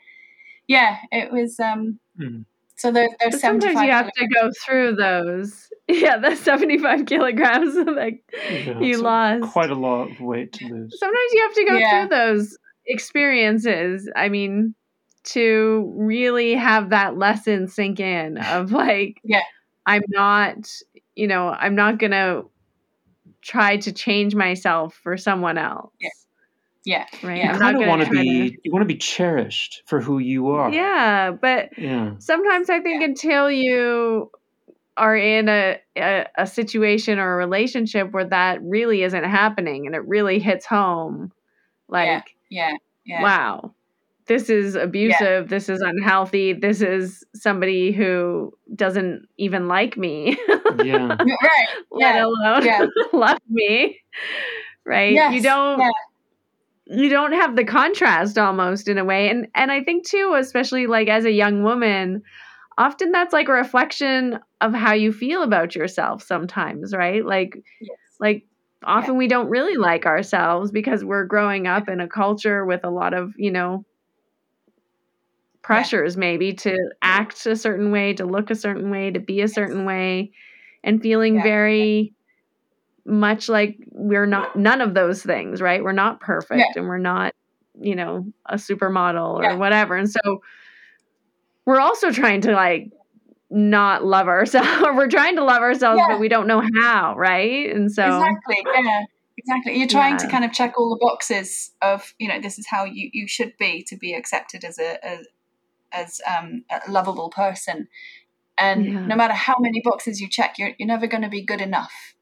yeah, it was. Um, Mhm. so there, But there's sometimes you have to go through those. Yeah, that's 75 kilograms that Yeah, you lost. Quite a lot of weight to lose. sometimes you have to go Yeah. through those experiences. I mean, to really have that lesson sink in of like, Yeah. I'm not, you know, I'm not going to try to change myself for someone else. Yeah. Yeah, Right. You I'm kind of want to to be. to. You want to be cherished for who you are. Yeah. But Yeah. sometimes I think until you are in a, a a situation or a relationship where that really isn't happening and it really hits home, like yeah, yeah, wow, this is abusive, this is unhealthy, this is somebody who doesn't even like me, Yeah. right. let Yeah, alone yeah. love me. Right? Yes, you don't yeah. you don't have the contrast almost in a way. And and I think too, especially like as a young woman, often that's like a reflection of how you feel about yourself sometimes, right? Like Yes. like often we don't really like ourselves because we're growing up in a culture with a lot of, you know, pressures maybe to act a certain way, to look a certain way, to be a certain way and feeling Yeah. very much like we're not none of those things, right? We're not perfect and we're not, you know, a supermodel or Yeah. whatever. And so we're also trying to like not love ourselves. we're trying to love ourselves, Yeah. but we don't know how, right? And so exactly. Yeah, exactly. You're trying to kind of check all the boxes of you know this is how you you should be to be accepted as a as, as um, a lovable person, and Yeah. no matter how many boxes you check, you're you're never going to be good enough.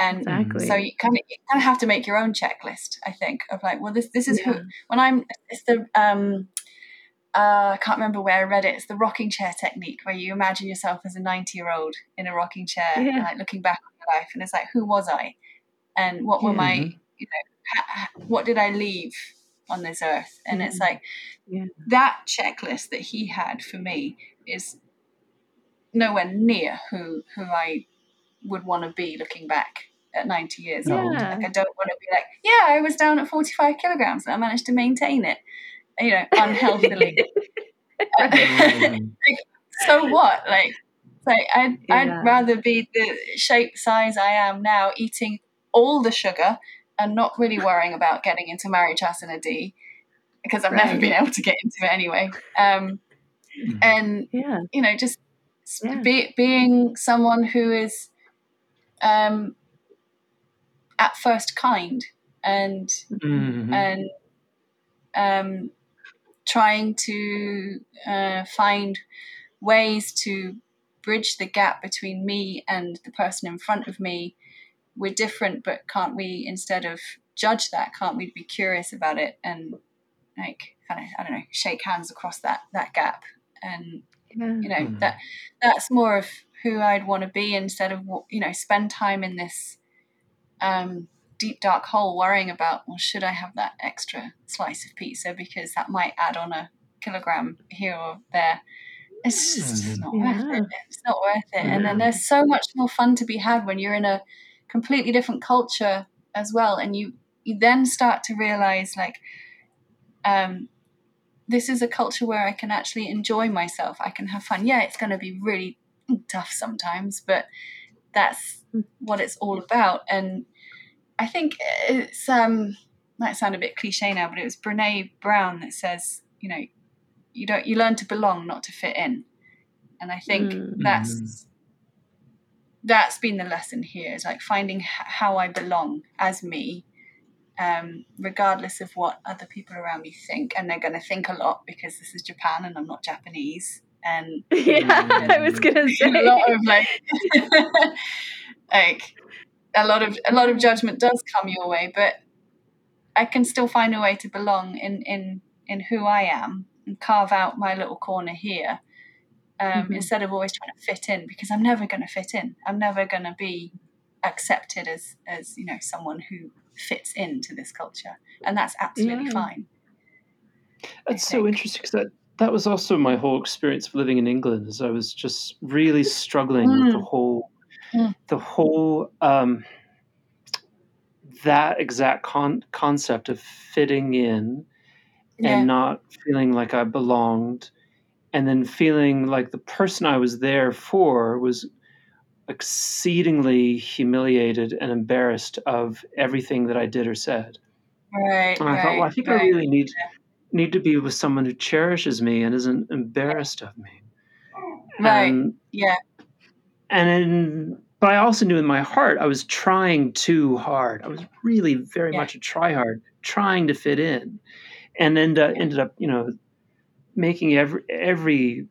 And exactly. so you kind of you kind of have to make your own checklist. I think of like, well, this this is Yeah. who when I'm it's the um uh, I can't remember where I read it. It's the rocking chair technique, where you imagine yourself as a ninety-year-old in a rocking chair, and, Yeah. like looking back on your life, and it's like, who was I, and what were Yeah. my, Mhm. you know, ha- ha- what did I leave on this earth? And it's like Yeah. that checklist that he had for me is nowhere near who who I would want to be looking back at 90 years old. Like I don't want to be like, yeah, I was down at 45 kilograms and I managed to maintain it, you know, unhealthily. Mhm. so what? Like, like I'd, Yeah. I'd rather be the shape size I am now, eating all the sugar and not really worrying about getting into Marichyasana D because I've never been able to get into it anyway. Um, and yeah. you know, just Yeah. be, being someone who is um, at first kind and Mhm. and um, trying to uh, find ways to bridge the gap between me and the person in front of me. We're different, but can't we, instead of judge that, can't we be curious about it and like kind of I don't know, shake hands across that that gap and Yeah. you know Mhm. that that's more of who I'd want to be instead of you know spend time in this um, deep dark hole worrying about well should I have that extra slice of pizza because that might add on a kilogram here or there. It's just it's not worth it. It's not worth it. And then there's so much more fun to be had when you're in a completely different culture as well. And you you then start to realize like um this is a culture where I can actually enjoy myself. I can have fun. Yeah, it's going to be really tough sometimes, but that's what it's all about. And I think it's um might sound a bit cliche now, but it was Brene Brown that says, you know, you don't you learn to belong, not to fit in. And I think Mm. that's that's been the lesson here is like finding h- how I belong as me um, regardless of what other people around me think. And they're going to think a lot because this is Japan and I'm not Japanese. And Yeah. I was gonna say a lot of like, like a lot of a lot of judgment does come your way, but I can still find a way to belong in in in who I am and carve out my little corner here. Um, mm-hmm. Instead of always trying to fit in, because I'm never going to fit in. I'm never going to be accepted as as you know someone who fits into this culture, and that's absolutely yeah. fine. That's so interesting because that that was also my whole experience of living in England. Is I was just really struggling mm. with the whole mm. the whole um, that exact con- concept of fitting in yeah. and not feeling like I belonged, and then feeling like the person I was there for was exceedingly humiliated and embarrassed of everything that I did or said. Right. And I right, thought, well, I think right. I really need need to be with someone who cherishes me and isn't embarrassed of me. Right. And, yeah. And in, but I also knew in my heart I was trying too hard. I was really very yeah. much a tryhard, trying to fit in, and then uh, ended up, you know, making every every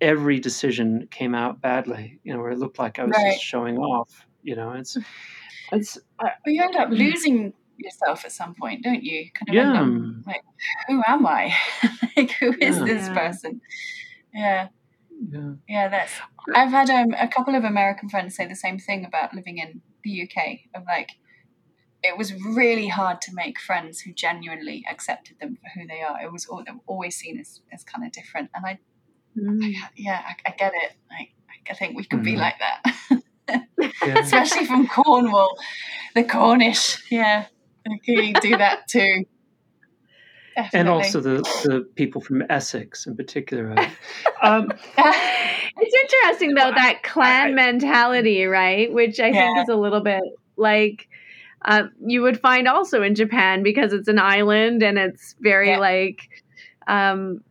every decision came out badly. You know, where it looked like I was right. just showing off. You know, it's it's. I, well, you end up losing yourself at some point, don't you? Kind of yeah. Up, like, who am I? like, who is yeah. this person? Yeah. Yeah. yeah, that's. I've had um, a couple of American friends say the same thing about living in the UK. Of like, it was really hard to make friends who genuinely accepted them for who they are. It was all, always seen as, as kind of different, and I, mm. I yeah, I, I, get it. Like, I think we could mm. be like that, yeah. especially from Cornwall, the Cornish. Yeah, you do that too. Definitely. And also the, the people from Essex in particular. Um, it's interesting though that clan I, mentality, right? Which I yeah. think is a little bit like uh, you would find also in Japan because it's an island and it's very yeah. like um,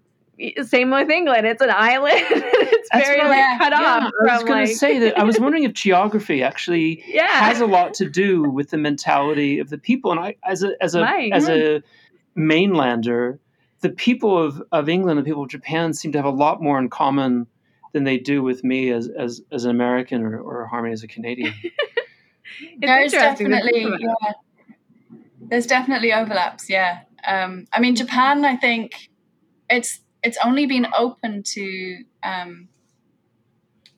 same with England. It's an island. it's That's very like cut yeah, off. I was going like... to say that. I was wondering if geography actually yeah. has a lot to do with the mentality of the people. And I, as a as a right. as a mainlander, the people of, of England and people of Japan seem to have a lot more in common than they do with me as as, as an American or, or Harmony as a Canadian. there's definitely yeah, there's definitely overlaps. Yeah, um, I mean Japan. I think it's it's only been open to um,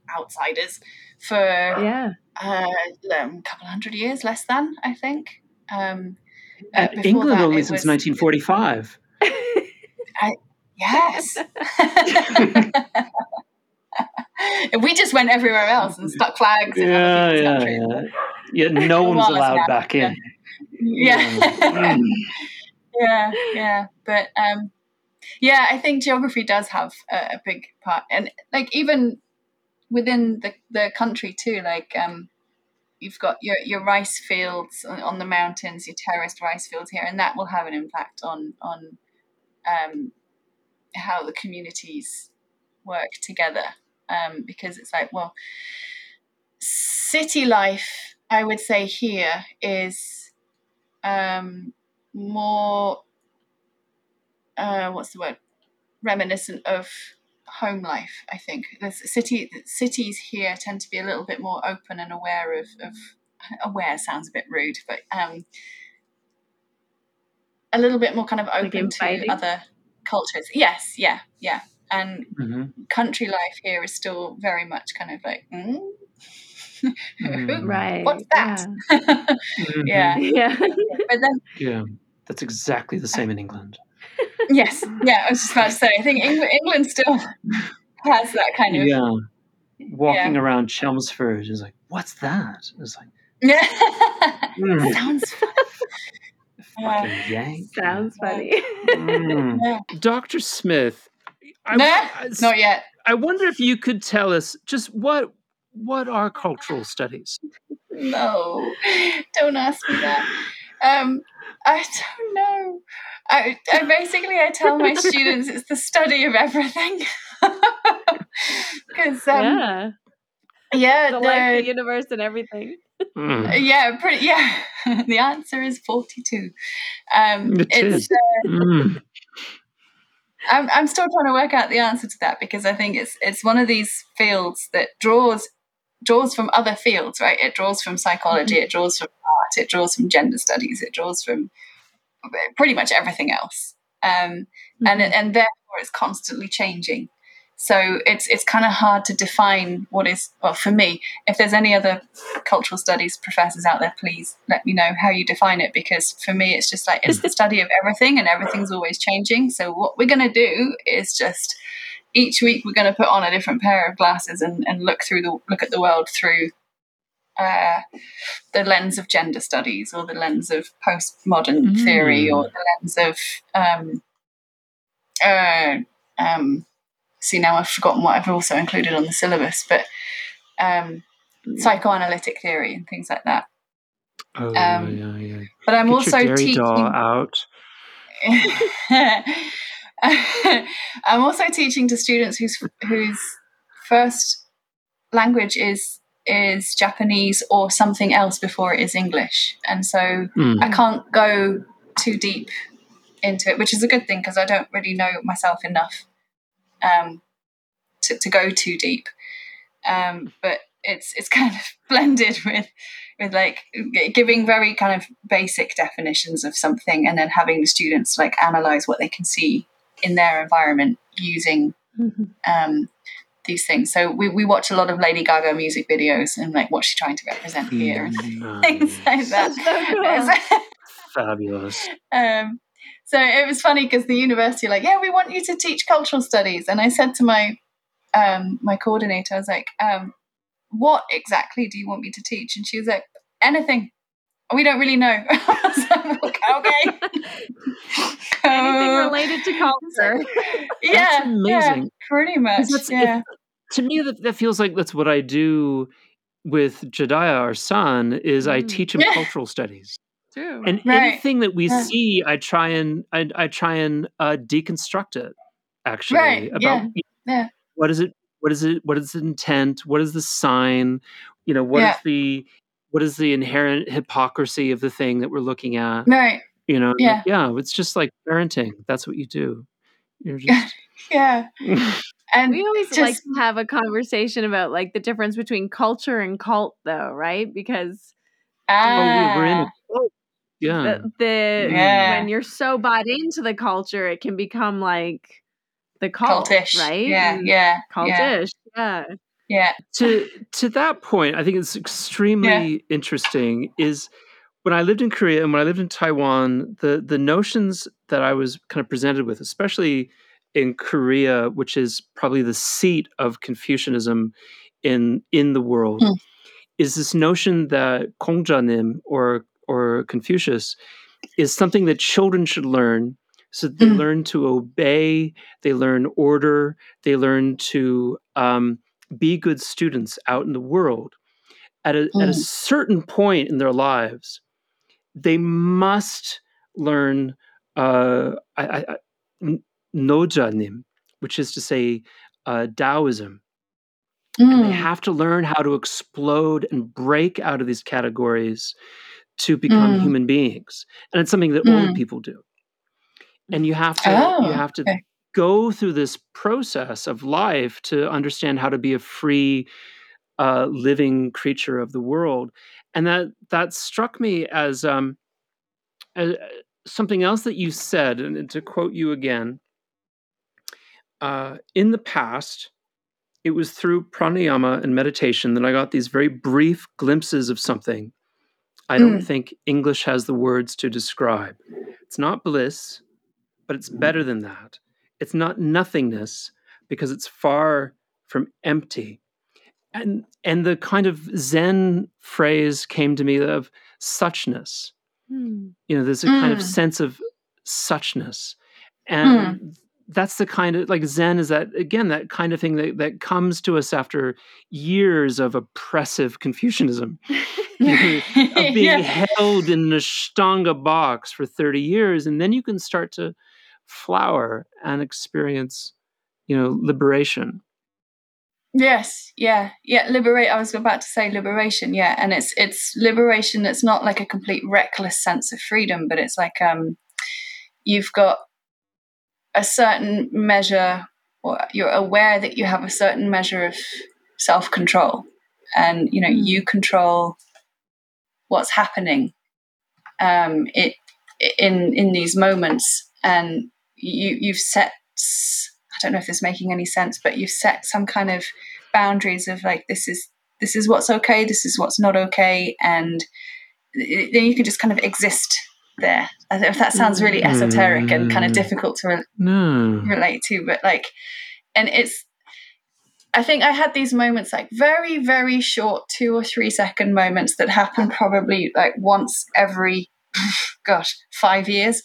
outsiders for yeah uh, a couple hundred years, less than I think. Um, uh, England that, only since was, 1945. I, yes. we just went everywhere else and stuck flags yeah, yeah. Yeah. yeah, no one's allowed back in. Yeah. Yeah. yeah, yeah. But um, yeah, I think geography does have a, a, big part, and like even within the the country too. Like um, you've got your your rice fields on, the mountains, your terraced rice fields here, and that will have an impact on on um, how the communities work together. Um, because it's like, well, city life, I would say here is um, more uh, what's the word reminiscent of home life. I think the city cities here tend to be a little bit more open and aware of, of aware sounds a bit rude, but um, a little bit more kind of open to other cultures. Yes, yeah, yeah. And mm-hmm. country life here is still very much kind of like, mm? mm. right? What's that? Yeah. mm-hmm. yeah, yeah. But then, yeah, that's exactly the same in England yes, yeah, I was just about to say. I think England, England still has that kind of yeah. Walking yeah. around Chelmsford is like, what's that? It's like, yeah, mm. sounds funny. Fucking yank. Sounds funny. Mm. Yeah. Dr. Smith, I, I, not yet. I wonder if you could tell us just what what are cultural studies? No, don't ask me that. Um, I don't know. I, I basically I tell my students it's the study of everything because um, yeah, yeah, the, the, life, the universe, and everything. Mm. Yeah, pretty. Yeah, the answer is forty-two. Um, it it's. Uh, mm. I'm I'm still trying to work out the answer to that because I think it's it's one of these fields that draws draws from other fields, right? It draws from psychology, mm-hmm. it draws from art, it draws from gender studies, it draws from pretty much everything else. Um, mm-hmm. and and therefore it's constantly changing. So it's it's kind of hard to define what is well for me. If there's any other cultural studies professors out there, please let me know how you define it because for me it's just like it's the study of everything and everything's always changing. So what we're going to do is just each week we're going to put on a different pair of glasses and, and look through the look at the world through uh, the lens of gender studies or the lens of postmodern mm. theory or the lens of um, uh, um, see now I've forgotten what I've also included on the syllabus, but um, psychoanalytic theory and things like that. Oh um, yeah, yeah. But I'm Get also teaching out. I'm also teaching to students whose whose first language is is Japanese or something else before it is English, and so mm. I can't go too deep into it, which is a good thing because I don't really know myself enough um, to, to go too deep. Um, but it's it's kind of blended with with like giving very kind of basic definitions of something and then having the students like analyze what they can see in their environment using mm-hmm. um, these things. So we, we watch a lot of Lady Gaga music videos and like what's she trying to represent here and mm, things like that. So cool. Fabulous. Um, so it was funny because the university like, yeah, we want you to teach cultural studies, and I said to my um, my coordinator, I was like, um, what exactly do you want me to teach? And she was like, anything. We don't really know. Like, okay. Anything related to culture. yeah, amazing. Yeah, pretty much. Yeah. It, to me, that, that feels like that's what I do with Jediah, our son, is mm. I teach him yeah. cultural studies. True. And right. anything that we yeah. see, I try and I, I try and uh, deconstruct it. Actually, right. about yeah. yeah. what is it? What is it? What is the intent? What is the sign? You know, what yeah. is the what is the inherent hypocrisy of the thing that we're looking at? Right. You know, yeah, yeah. It's just like parenting. That's what you do. You're just yeah. And we always just, like to have a conversation about like the difference between culture and cult, though, right? Because ah, oh, we're in a cult yeah. The, the yeah. when you're so bought into the culture, it can become like the cult, cultish, right? Yeah, yeah, cultish, yeah. yeah. To to that point, I think it's extremely yeah. interesting. Is when I lived in Korea and when I lived in Taiwan, the the notions that I was kind of presented with, especially in Korea, which is probably the seat of Confucianism in in the world, mm. is this notion that Kongjanim or or Confucius is something that children should learn so they mm. learn to obey, they learn order, they learn to um, be good students out in the world. At a, mm. at a mm. certain point in their lives, they must learn uh, I, I, nojanim, which is to say uh, Taoism. Mm. And they mm. have to learn how to explode and break out of these categories to become mm. human beings and it's something that mm. old people do and you have to oh, you have to okay. Go through this process of life to understand how to be a free uh, living creature of the world and that that struck me as um as something else that you said and to quote you again uh, in the past it was through pranayama and meditation that i got these very brief glimpses of something I don't mm. think English has the words to describe. It's not bliss, but it's better than that. It's not nothingness because it's far from empty. And and the kind of Zen phrase came to me of suchness. Mm. You know, there's a mm. kind of hmm. sense of suchness. And mm that's the kind of like zen is that again that kind of thing that, that comes to us after years of oppressive confucianism of being yeah. held in an ashtanga box for 30 years and then you can start to flower and experience you know liberation yes yeah yeah liberate i was about to say liberation yeah and it's it's liberation that's not like a complete reckless sense of freedom but it's like um you've got a certain measure, or you're aware that you have a certain measure of self control. and you know Mm. you control what's happening um, it in in these moments, and you you've set I don't know if this is making any sense, but you've set some kind of boundaries of like this is this is what's okay, this is what's not okay, and then you can just kind of exist there. I don't know if that sounds really esoteric and kind of Mm. difficult to re- No. relate to, but like, and it's. I think I had these moments, like very, very short, two or three second moments that happen probably like once every, gosh, five years,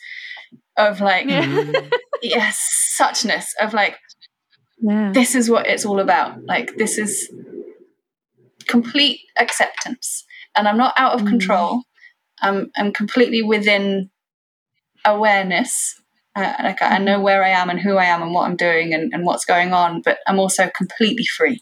of like, Yeah. Mm. yes, suchness of like, Yeah. this is what it's all about. Like, this is complete acceptance, and I'm not out of Mm. control. I'm I'm completely within awareness. Uh, like I know where I am and who I am and what I'm doing and, and what's going on, but I'm also completely free.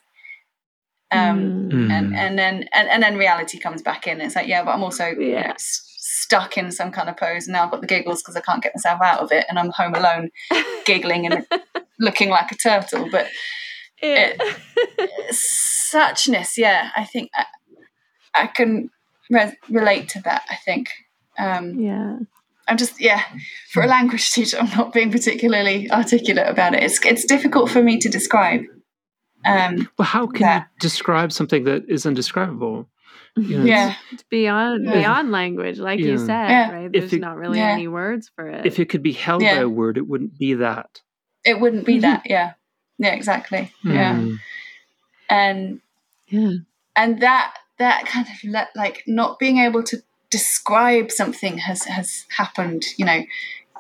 Um, Mm. and and then and, and then reality comes back in. It's like yeah, but I'm also you know, Yeah. s- stuck in some kind of pose. And now I've got the giggles because I can't get myself out of it, and I'm home alone, giggling and looking like a turtle. But Yeah. suchness, yeah, I think I, I can re- relate to that. I think. Um, yeah. I'm just yeah, for a language teacher, I'm not being particularly articulate about it. It's it's difficult for me to describe. Um, Well, how can Yeah. you describe something that is undescribable? You know, yeah, It's beyond Yeah. beyond language, like you said, Yeah. right? If There's it- not really Yeah. any words for it. If it could be held by a word, it wouldn't be that. it wouldn't be Mhm. that. Yeah, yeah, exactly. Yeah, Mm. and yeah. and that that kind of le- like not being able to describe something has has happened. You know.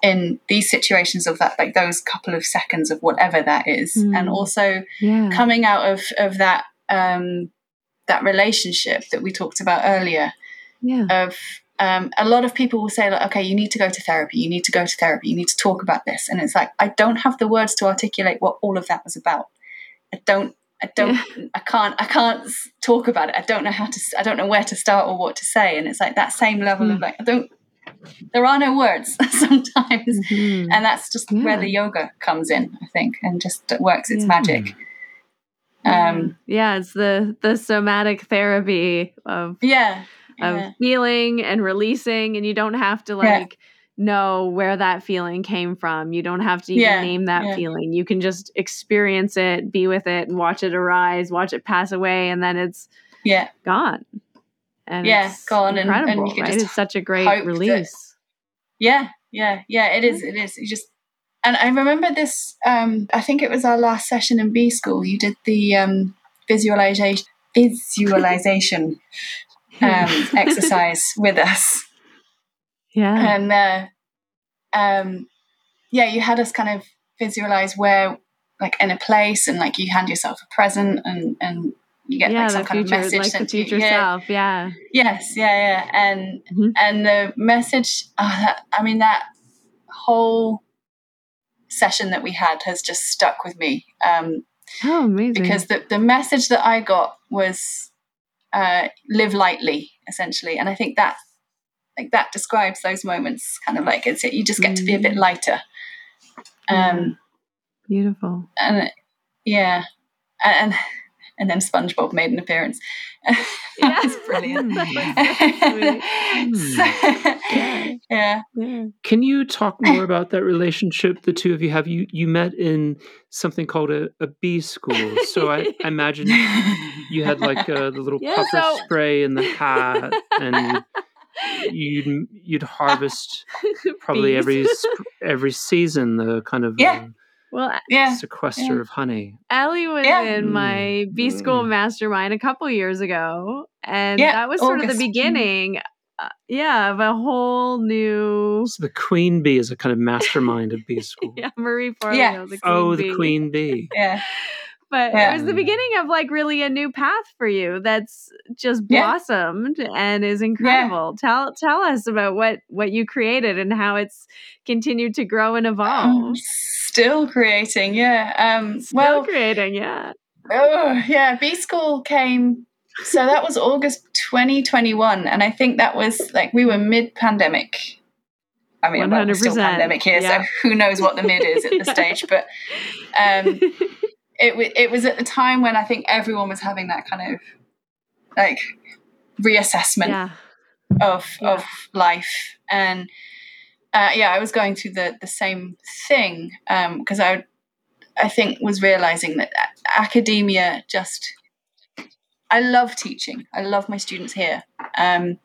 In these situations of that, like those couple of seconds of whatever that is, Mm. and also Yeah. coming out of of that um, that relationship that we talked about earlier, yeah. of um, a lot of people will say like okay you need to go to therapy you need to go to therapy you need to talk about this and it's like i don't have the words to articulate what all of that was about i don't i don't i can't i can't talk about it i don't know how to i don't know where to start or what to say and it's like that same level of Mm. like i don't there are no words sometimes Mhm. and that's just where the yoga comes in i think and just works its Yeah. magic um yeah, it's the the somatic therapy of yeah of yeah feeling and releasing, and you don't have to Yeah. like know where that feeling came from. You don't have to even Yeah, name that yeah. feeling. You can just experience it, be with it, and watch it arise, watch it pass away, and then it's yeah gone. And Yeah, it's gone, and- and you can right? just It's such a great hope that- release. Yeah, yeah, yeah. It is. It is. You just and I remember this. Um, I think it was our last session in B school. You did the um, visualization visualization um, exercise with us, yeah. and uh, um, yeah, you had us kind of visualize where, like, in a place, and like you hand yourself a present, and and you get yeah, like some the kind of message like the sent to you. future Yeah. self. Yeah. Yes, yeah, yeah, and Mhm. and the message. Uh, that, I mean, that whole session that we had has just stuck with me um, Oh, amazing. because the the message that I got was uh, live lightly, essentially, and I think that like that describes those moments. Kind of like it's you just get to be a bit Mm. lighter. Um, beautiful. and yeah, and and then SpongeBob made an appearance. Yeah. Hmm. That's brilliant. So hmm. yeah. Yeah. Can you talk more about that relationship the two of you have? You you met in something called a, a bee school. So I, I imagine you had like uh, the little Yeah, puffer so- spray in the hat, and you'd you'd, you'd harvest probably Bees. every every season the kind of Yeah. Um, Well, yeah. sequester yeah. of honey. Ellie was Yeah. in my B school Mm. mastermind a couple years ago, and Yeah, that was sort of the beginning, uh, yeah, of a whole new. So the queen bee is a kind of mastermind of bee school. Yeah, Marie Forleo, Yeah. the queen oh, bee. the queen bee. Yeah. But Yeah. it was the beginning of like really a new path for you that's just Yeah. blossomed and is incredible. Tell tell us about what what you created and how it's continued to grow and evolve. Um, still creating, yeah. Um, Still well, creating, yeah. oh, yeah, B School came. So that was August 2021. And I think that was like we were mid pandemic. I mean, well, we're still 100%, pandemic here, yeah. so who knows what the mid is at the Yeah. stage. But um, it, it was at the time when I think everyone was having that kind of like reassessment Yeah. of Yeah. of life and uh, yeah i was going through the the same thing because i i think was realizing that academia just i love teaching i love my students here um,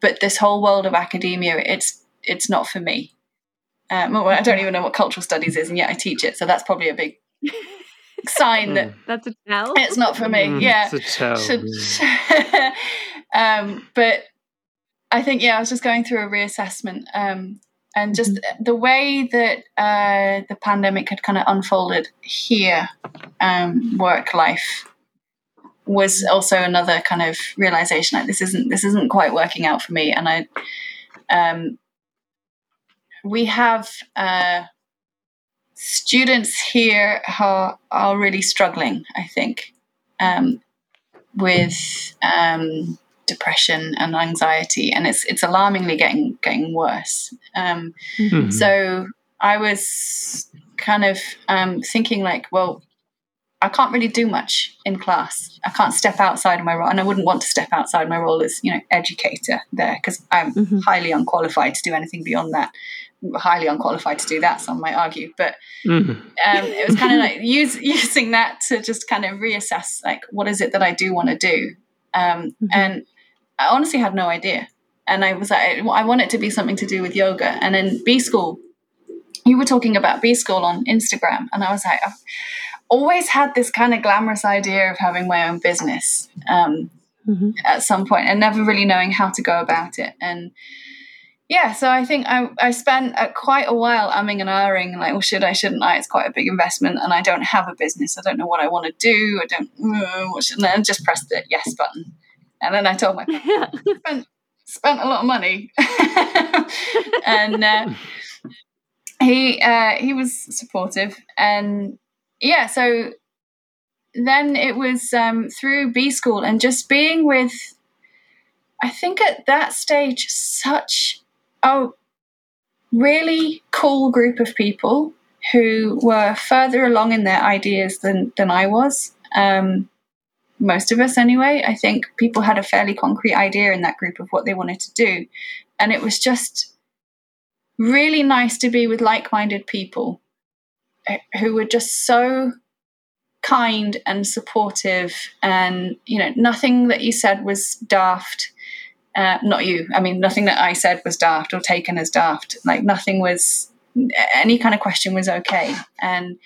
but this whole world of academia it's it's not for me um, well, i don't even know what cultural studies is and yet i teach it so that's probably a big sign that That's a tell. it's not for me Mm, yeah it's a tell, should, yeah. um, but I think yeah, I was just going through a reassessment, um, and just the way that uh, the pandemic had kind of unfolded here, um, work life was also another kind of realization like this isn't this isn't quite working out for me, and I, um, we have. Uh, students here are, are really struggling i think um, with um, depression and anxiety, and it's it's alarmingly getting getting worse. Um, Mhm. so I was kind of um, thinking like, well, I can't really do much in class. I can't step outside my role, and I wouldn't want to step outside my role as you know educator there because I'm Mhm. highly unqualified to do anything beyond that. Highly unqualified to do that, some might argue, but Mhm. um, it was kind of like use, using that to just kind of reassess like what is it that I do want to do, um, Mhm. and I honestly had no idea. And I was like, I want it to be something to do with yoga. And in B school, you were talking about B school on Instagram, and I was like, I've always had this kind of glamorous idea of having my own business um, Mhm. at some point, and never really knowing how to go about it. And yeah, so I think I, I spent uh, quite a while umming and ahhing, like, well, should I, shouldn't I? It's quite a big investment, and I don't have a business. I don't know what I want to do. I don't, uh, what should, and I just pressed the yes button. And then I told my spent spent a lot of money, and uh, he uh, he was supportive, and yeah, so then it was um, through B school and just being with, I think at that stage, such a really cool group of people who were further along in their ideas than than I was. Um, most of us, anyway. I think people had a fairly concrete idea in that group of what they wanted to do, and it was just really nice to be with like-minded people eh, who were just so kind and supportive and you know nothing that you said was daft uh, not you. I mean nothing that i said was daft or taken as daft. Like nothing was any kind of question was okay. And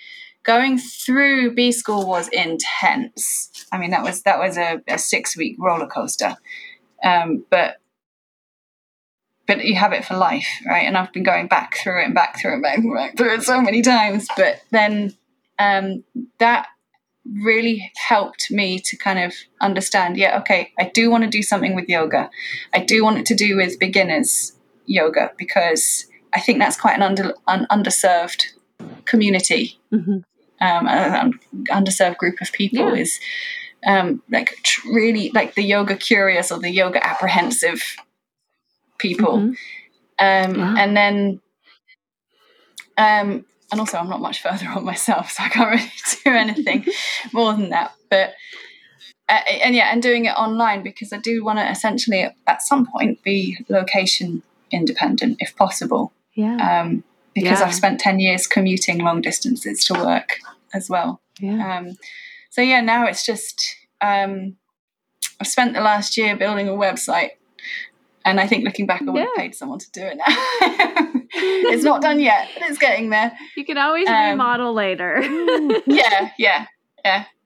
going through b school was intense. I mean that was that was a, a six week roller coaster. Um, but but you have it for life right? And i've been going back through it and back through it and back, back through it so many times. But then um, that really helped me to kind of understand yeah okay i do want to do something with yoga i do want it to do with beginners yoga because i think that's quite an under an underserved community Mhm. um, an underserved group of people Yeah. is um, like tr- really like the yoga curious or the yoga apprehensive people Mhm. um, Yeah. and then um, and also I'm not much further on myself, so I can't really do anything more than that. But uh, and yeah, and doing it online because I do want to essentially at some point be location independent if possible. Yeah. Um, because Yeah. I've spent ten years commuting long distances to work as well. Yeah. Um, so yeah, now it's just um, I've spent the last year building a website, and I think looking back, I would have paid someone to do it now. it's not done yet, it's getting there. You can always um, remodel later. Yeah, yeah,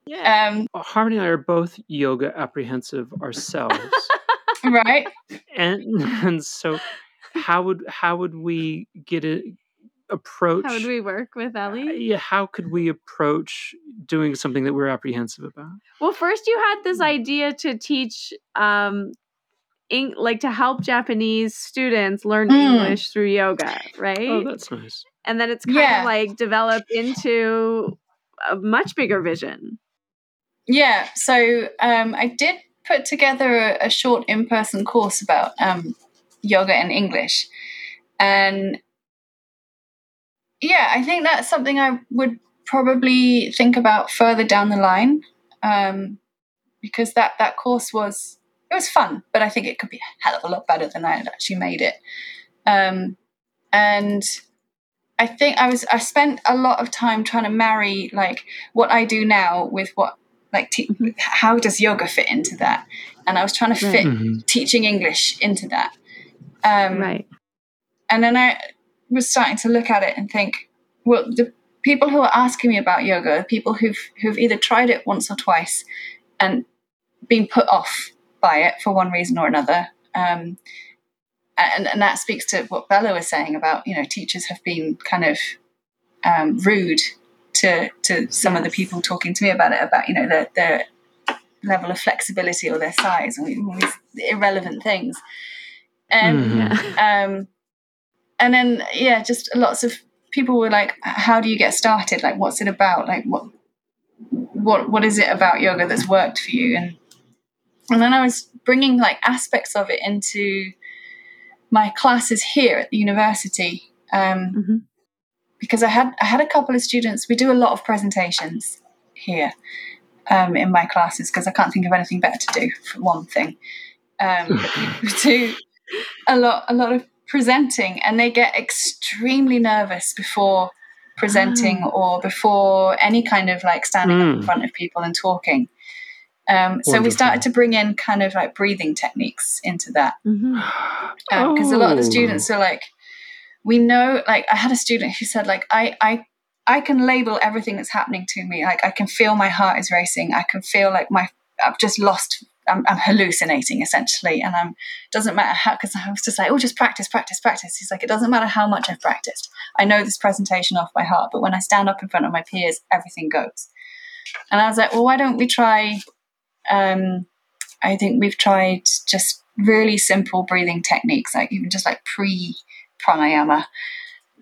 yeah. um, Harmony and I are both yoga apprehensive ourselves, right. and and so how would how would we get it approach? How would we work with uh, Ellie? yeah, how could we approach doing something that we're apprehensive about? Well, first you had this idea to teach, um, Eng- like to help Japanese students learn Mm. English through yoga, right? Oh, that's nice. and then it's kind Yeah. of like developed into a much bigger vision. Yeah, so um, I did put together a, a short in person course about um, yoga and English. And yeah, I think that's something I would probably think about further down the line. Um, because that that course was it was fun, but I think it could be a hell of a lot better than I had actually made it. Um, and I think I was I spent a lot of time trying to marry like what I do now with what like te- how does yoga fit into that, and I was trying to Right. fit Mhm. teaching English into that. Um, right. and then I was starting to look at it and think, well, the people who are asking me about yoga people who've who've either tried it once or twice and been put off by it for one reason or another. Um, and, and that speaks to what Bella was saying about, you know, teachers have been kind of um, rude to to some of the people talking to me about it, about, you know, their, their level of flexibility or their size and all these irrelevant things. And Mhm. Um, and then yeah, just lots of people were like, "How do you get started? Like, what's it about? Like, what what what is it about yoga that's worked for you?" And and then I was bringing like aspects of it into my classes here at the university um, Mhm. because I had I had a couple of students. We do a lot of presentations here um, in my classes because I can't think of anything better to do for one thing. Um, we do a lot a lot of presenting and they get extremely nervous before presenting or before any kind of like standing up in Mm. front of people and talking um, so we started to bring in kind of like breathing techniques into that. Because a lot of the Oh. students are like we know like i had a student who said like i i i can label everything that's happening to me. Like i can feel my heart is racing. I can feel like my i've just lost i'm, I'm hallucinating essentially. And i'm doesn't matter how because i was just like oh just practice practice practice. He's like it doesn't matter how much i've practiced. I know this presentation off by heart but when i stand up in front of my peers everything goes. And i was like well why don't we try um i think we've tried just really simple breathing techniques like even just like pre pranayama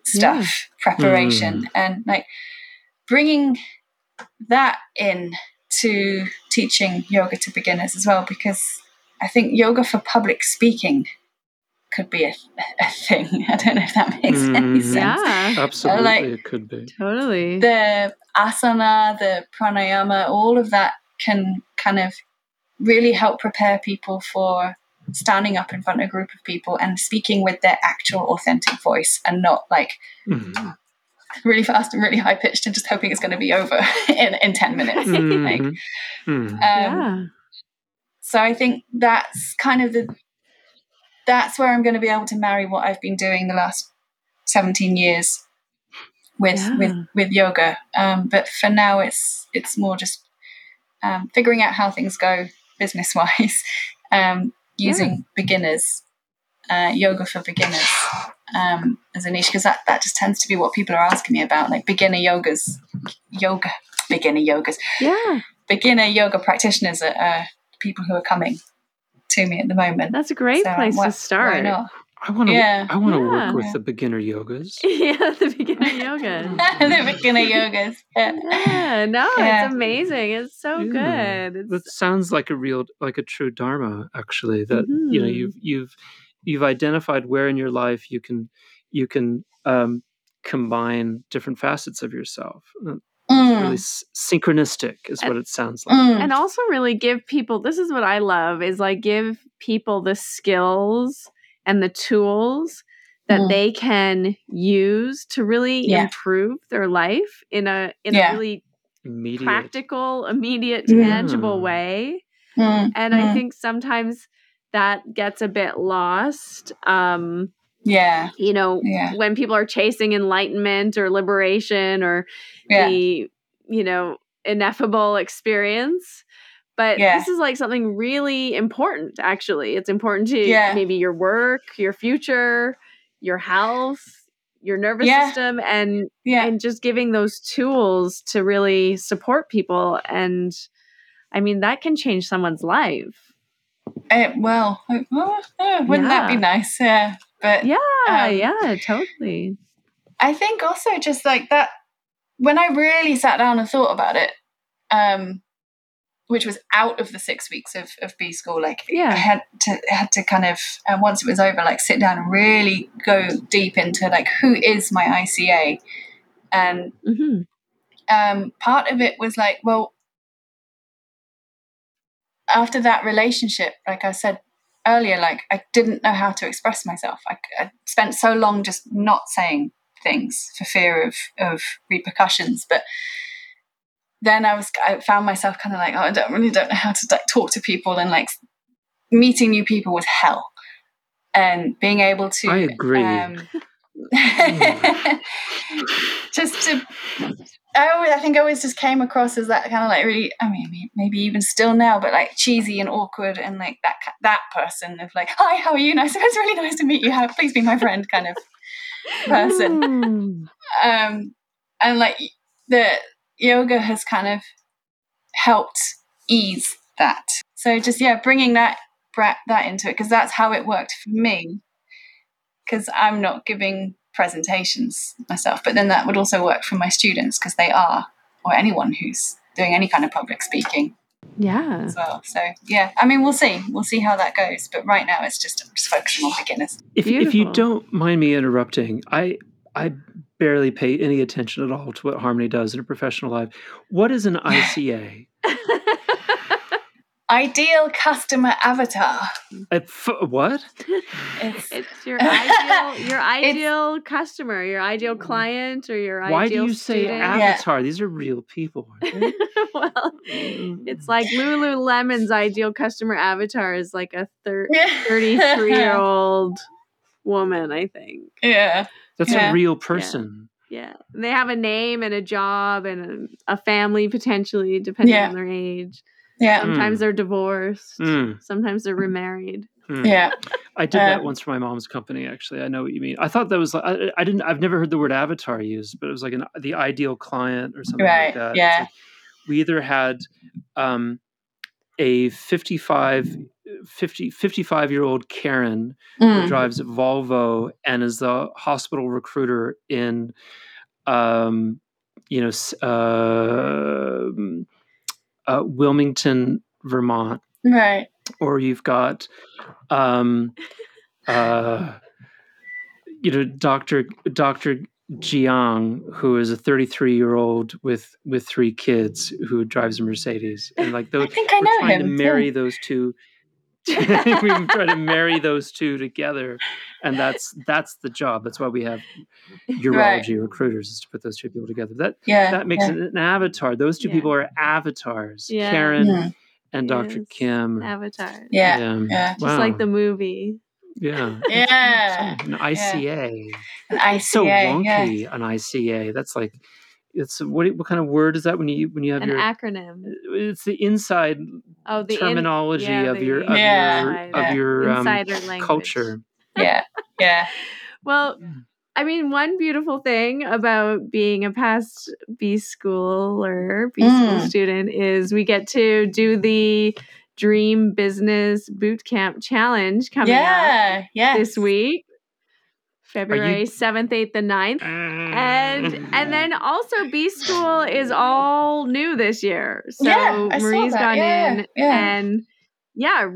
stuff preparation and like bringing that in to teaching yoga to beginners as well because i think yoga for public speaking could be a, a thing i don't know if that makes any Mhm. sense Yeah. Absolutely, like- it could be. Totally. the asana, the pranayama, all of that can kind of really help prepare people for standing up in front of a group of people and speaking with their actual authentic voice and not like Mhm. really fast and really high pitched and just hoping it's going to be over in, in 10 minutes. Like, Mhm. Mhm. um, yeah. so I think that's kind of the that's where I'm going to be able to marry what I've been doing the last 17 years with Yeah. with with yoga. Um, but for now, it's it's more just um, figuring out how things go business wise, um, using beginners, uh, yoga for beginners um, as a niche because that that just tends to be what people are asking me about, like beginner yogas, yoga, beginner yogas Yeah. beginner yoga practitioners are uh, people who are coming to me at the moment. That's a great So place why- to start. Why not? I want to. Yeah. I want to Yeah. work with the beginner yogas. yeah, the beginner yogas. the beginner yogas. Yeah. Yeah, no, Yeah. it's amazing. It's so Yeah. good. That sounds like a real, like a true dharma. Actually, that you know, Mhm. you've you've you've identified where in your life you can you can um, combine different facets of yourself. Uh, Mm, Really s- synchronistic is what it sounds like. mm, and also really give people this is what I love is like give people the skills and the tools that Mm. they can use to really Yeah. improve their life in a in Yeah. a really Immediate. practical, immediate, Yeah. tangible way. mm, And I mm. think sometimes that gets a bit lost. Um, yeah, you know, Yeah. when people are chasing enlightenment or liberation or yeah, the, you know, ineffable experience. But Yeah. this is like something really important, actually. It's important to Yeah. maybe your work, your future, your health, your nervous Yeah. system, and and just giving those tools to really support people. And I mean, that can change someone's life. Well, uh, well, uh, wouldn't that be nice? Yeah, but Yeah, Um, yeah, totally. I think also just like that when I really sat down and thought about it, um, which was out of the six weeks of, of B school, like Yeah. I had to had to kind of um, once it was over, like sit down and really go deep into like who is my ICA, and hmm um, part of it was like, well, after that relationship, like I said earlier, like I didn't know how to express myself. I, I spent so long just not saying things for fear of of repercussions, but then I was I found myself kind of like oh I don't really don't know how to like talk to people and like meeting new people was hell and being able to I agree. Um, just to I always, I think I always just came across as that kind of like really, I mean, maybe even still now, but like cheesy and awkward and like that that person of like, hi, how are you? Nice, it's really nice to meet you. How, please be my friend, kind of person. um, and like the yoga has kind of helped ease that. So just yeah, bringing that that into it because that's how it worked for me. Because I'm not giving presentations myself, but then that would also work for my students because they are, or anyone who's doing any kind of public speaking. Yeah. As well. So yeah, I mean, we'll see. We'll see how that goes. But right now, it's just I'm just focusing on beginners. If, if you don't mind me interrupting, I I barely pay any attention at all to what Harmony does in her professional life. What is an ICA? Ideal customer avatar. F- what? It's, it's your ideal, your ideal customer, your ideal client, or your Why ideal. Why do you student. say avatar? Yeah. These are real people. well, it's like Lululemon's ideal customer avatar is like a thir- 33 year old woman, I think. Yeah. That's yeah. a real person. Yeah. yeah. They have a name and a job and a, a family potentially, depending yeah. on their age. Yeah. Sometimes mm. they're divorced. Mm. Sometimes they're remarried. Mm. Yeah. I did that once for my mom's company. Actually, I know what you mean. I thought that was. I, I didn't. I've never heard the word avatar used, but it was like an the ideal client or something right. like that. Yeah. Like we either had um, a 55, 50, 55 year old Karen Mm. who drives a Volvo and is the hospital recruiter in, um, you know, uh, uh, Wilmington, Vermont. Right. Or you've got, um, uh, you know, Doctor Doctor Jiang, who is a 33 year old with with three kids who drives a Mercedes, and like those, I think I know him. to marry too. those two. we try to marry those two together, and that's that's the job. That's why we have urology Right. recruiters is to put those two people together. That Yeah. that makes yeah. it an avatar. Those two Yeah. people are avatars. Karen and Dr. Yes. Kim. Avatar. Yeah. Yeah. Just like the movie. yeah. Yeah. An ICA. I It's so wonky. An ICA. That's like it's what what kind of word is that when you when you have An your acronym. it's the inside Oh, the in- terminology yeah, of the your of your inside- of your um, insider language. culture. Yeah. Yeah. Well, I mean, one beautiful thing about being a past B schooler, B school Mm. student, is we get to do the Dream Business Bootcamp Challenge coming up Yeah. Yeah. this week, February seventh, eighth, and 9th. And and then also B School is all new this year. So Yeah, I saw Marie's gone Yeah, in yeah. and yeah,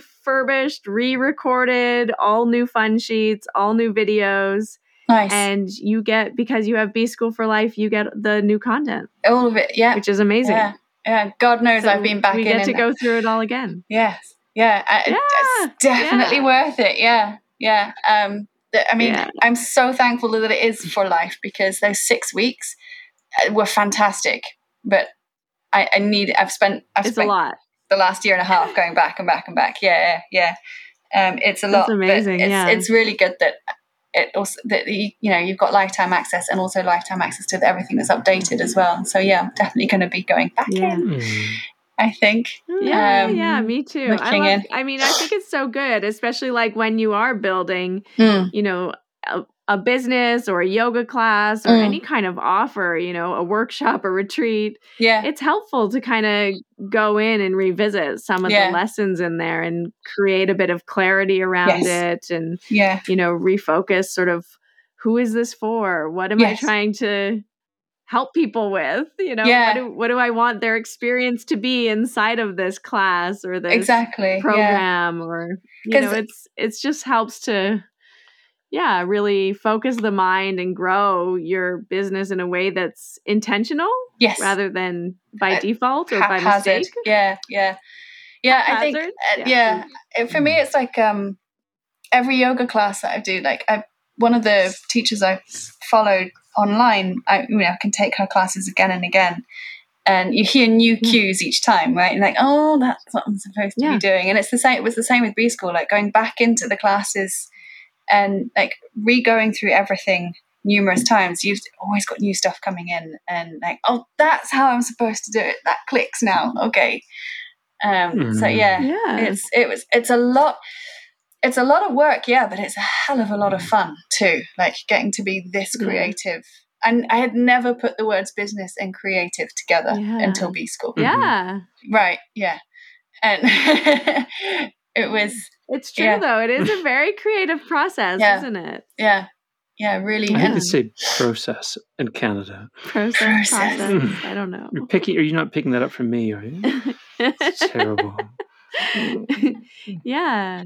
refurbished, re-recorded, all new fun sheets, all new videos. Nice. And you get because you have B School for Life, you get the new content, All of it. Yeah. which is amazing. Yeah. Yeah. God knows So I've been back we in. get to and- go through it all again. Yes. Yeah. Yeah, It's definitely yeah. worth it. Yeah. Yeah. Um, the- I mean, Yeah. I'm so thankful that it is for life because those six weeks uh, were fantastic. But I, I need. I've spent. I've It's a lot. the last year and a half going back and back and back. Yeah. Yeah. yeah. Um, it's a lot. That's but amazing, It's, yeah. it's really good that it also that you, you know you've got lifetime access and also lifetime access to everything that's updated as well. So yeah, I'm definitely going to be going back Yeah. in. I think. Yeah, Um, yeah, me too. I love. I mean, I think it's so good, especially like when you are building, Mm, you know, a, a business or a yoga class or Mm. any kind of offer, you know, a workshop, a retreat. yeah. It's helpful to kind of go in and revisit some of Yeah. the lessons in there and create a bit of clarity around Yes. it and, Yeah. you know, refocus sort of who is this for? What am Yes. I trying to help people with? You know, Yeah. what, do, what do I want their experience to be inside of this class or this Exactly. Yeah. program or you know 'Cause- it's it's just helps to yeah really focus the mind and grow your business in a way that's intentional Yes. rather than by Uh, default or by mistake Yeah. Yeah. yeah, I think uh, yeah. It, for me, it's like um, every yoga class that I do. Like I, one of the teachers I followed online, I you know I can take her classes again and again, and you hear new cues each time, right? And like, oh, that's what I'm supposed to yeah. be doing. And it's the same. It was the same with B school. Like going back into the classes and like re-going through everything numerous times. You've always got new stuff coming in, and like, oh, that's how I'm supposed to do it. That clicks now. Okay. Um, mm. So hmm. yeah, yeah, it's it was it's a lot. It's a lot of work, yeah, but it's a hell of a lot of mm. fun too. Like getting to be this creative. And I had never put the words business and creative together yeah. until B school. Yeah. Mm-hmm. Right. Yeah. And it was. It's true yeah. though. It is a very creative process, yeah. isn't it? Yeah. Yeah, really. I hate to say process in Canada. Process, process. process. Hmm. I don't know. You're picking. Are you not picking that up from me? Are you? it's terrible. yeah,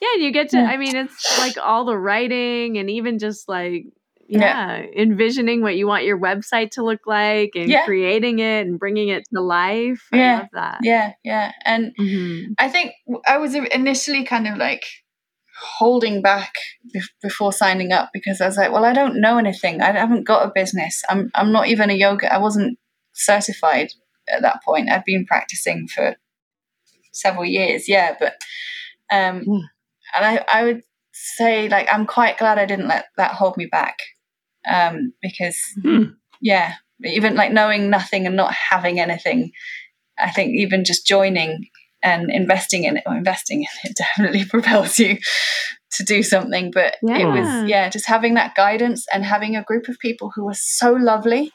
yeah. You get to. I mean, it's like all the writing and even just like yeah, yeah, envisioning what you want your website to look like and yeah. creating it and bringing it to life. I yeah. love that. Yeah, yeah. And mm-hmm. I think I was initially kind of like holding back be- before signing up because I was like, well, I don't know anything. I haven't got a business. I'm I'm not even a yoga. I wasn't certified at that point. I'd been practicing for several years. Yeah, but um, mm. and I I would say like I'm quite glad I didn't let that hold me back um, because mm. yeah, even like knowing nothing and not having anything. I think even just joining and investing in it or investing in it definitely propels you to do something but yeah. it was yeah just having that guidance and having a group of people who were so lovely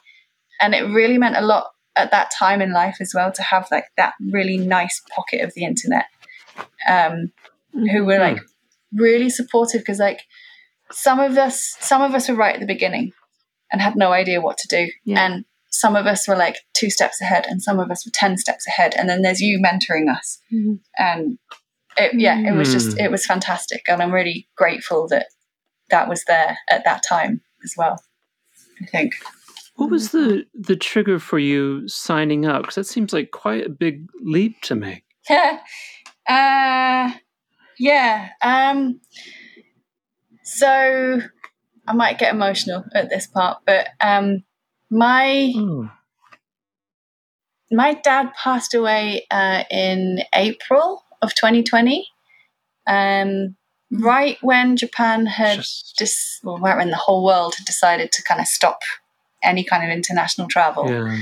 and it really meant a lot at that time in life as well to have like that really nice pocket of the internet um, who were like really supportive because like some of us some of us were right at the beginning and had no idea what to do. Yeah. and some of us were like two steps ahead and some of us were 10 steps ahead. And then there's you mentoring us. Mm-hmm. and it, yeah it was just it was fantastic. And i'm really grateful that that was there at that time as well i think. What was the the trigger for you signing up? Because that seems like quite a big leap to make. Yeah uh, yeah um so i might get emotional at this part but um my mm. my dad passed away uh, in April of 2020. Um, right when Japan had just, dis- well, right when the whole world had decided to kind of stop any kind of international travel. Yeah.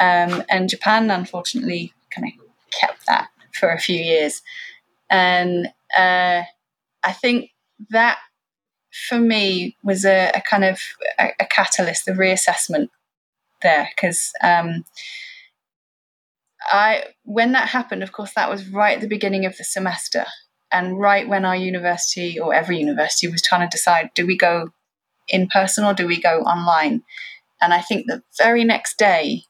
Um, and Japan, unfortunately, kind of kept that for a few years. And uh, I think that for me was a, a kind of a, a, catalyst, the reassessment there, because um, I when that happened, of course, that was right at the beginning of the semester, and right when our university or every university was trying to decide, do we go in person or do we go online? And I think the very next day,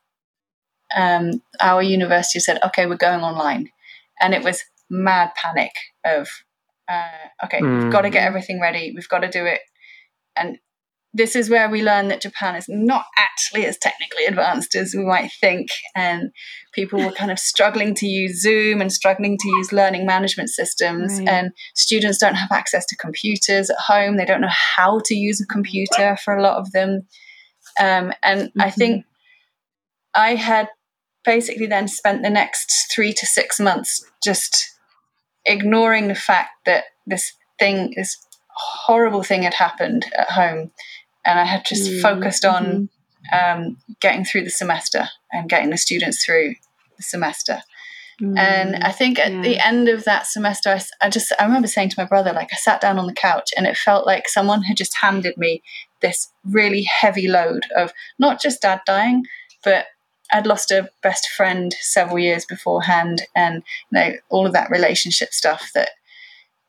um, our university said, okay, we're going online, and it was mad panic of uh, okay, mm. we've got to get hmm. everything ready. We've got to do it. And this is where we learn that Japan is not actually as technically advanced as we might think. And people were kind of struggling to use Zoom and struggling to use learning management systems. Right. And students don't have access to computers at home. They don't know how to use a computer for a lot of them. Um, and mm-hmm. I think I had basically then spent the next three to six months just ignoring the fact that this thing, this horrible thing had happened at home. And I had just mm-hmm. focused on mm-hmm. um, getting through the semester and getting the students through the semester. Mm-hmm. And I think at yeah. the end of that semester, I, I, just, I remember saying to my brother, like, I sat down on the couch and it felt like someone had just handed me this really heavy load of not just dad dying, but I'd lost a best friend several years beforehand, and you know all of that relationship stuff that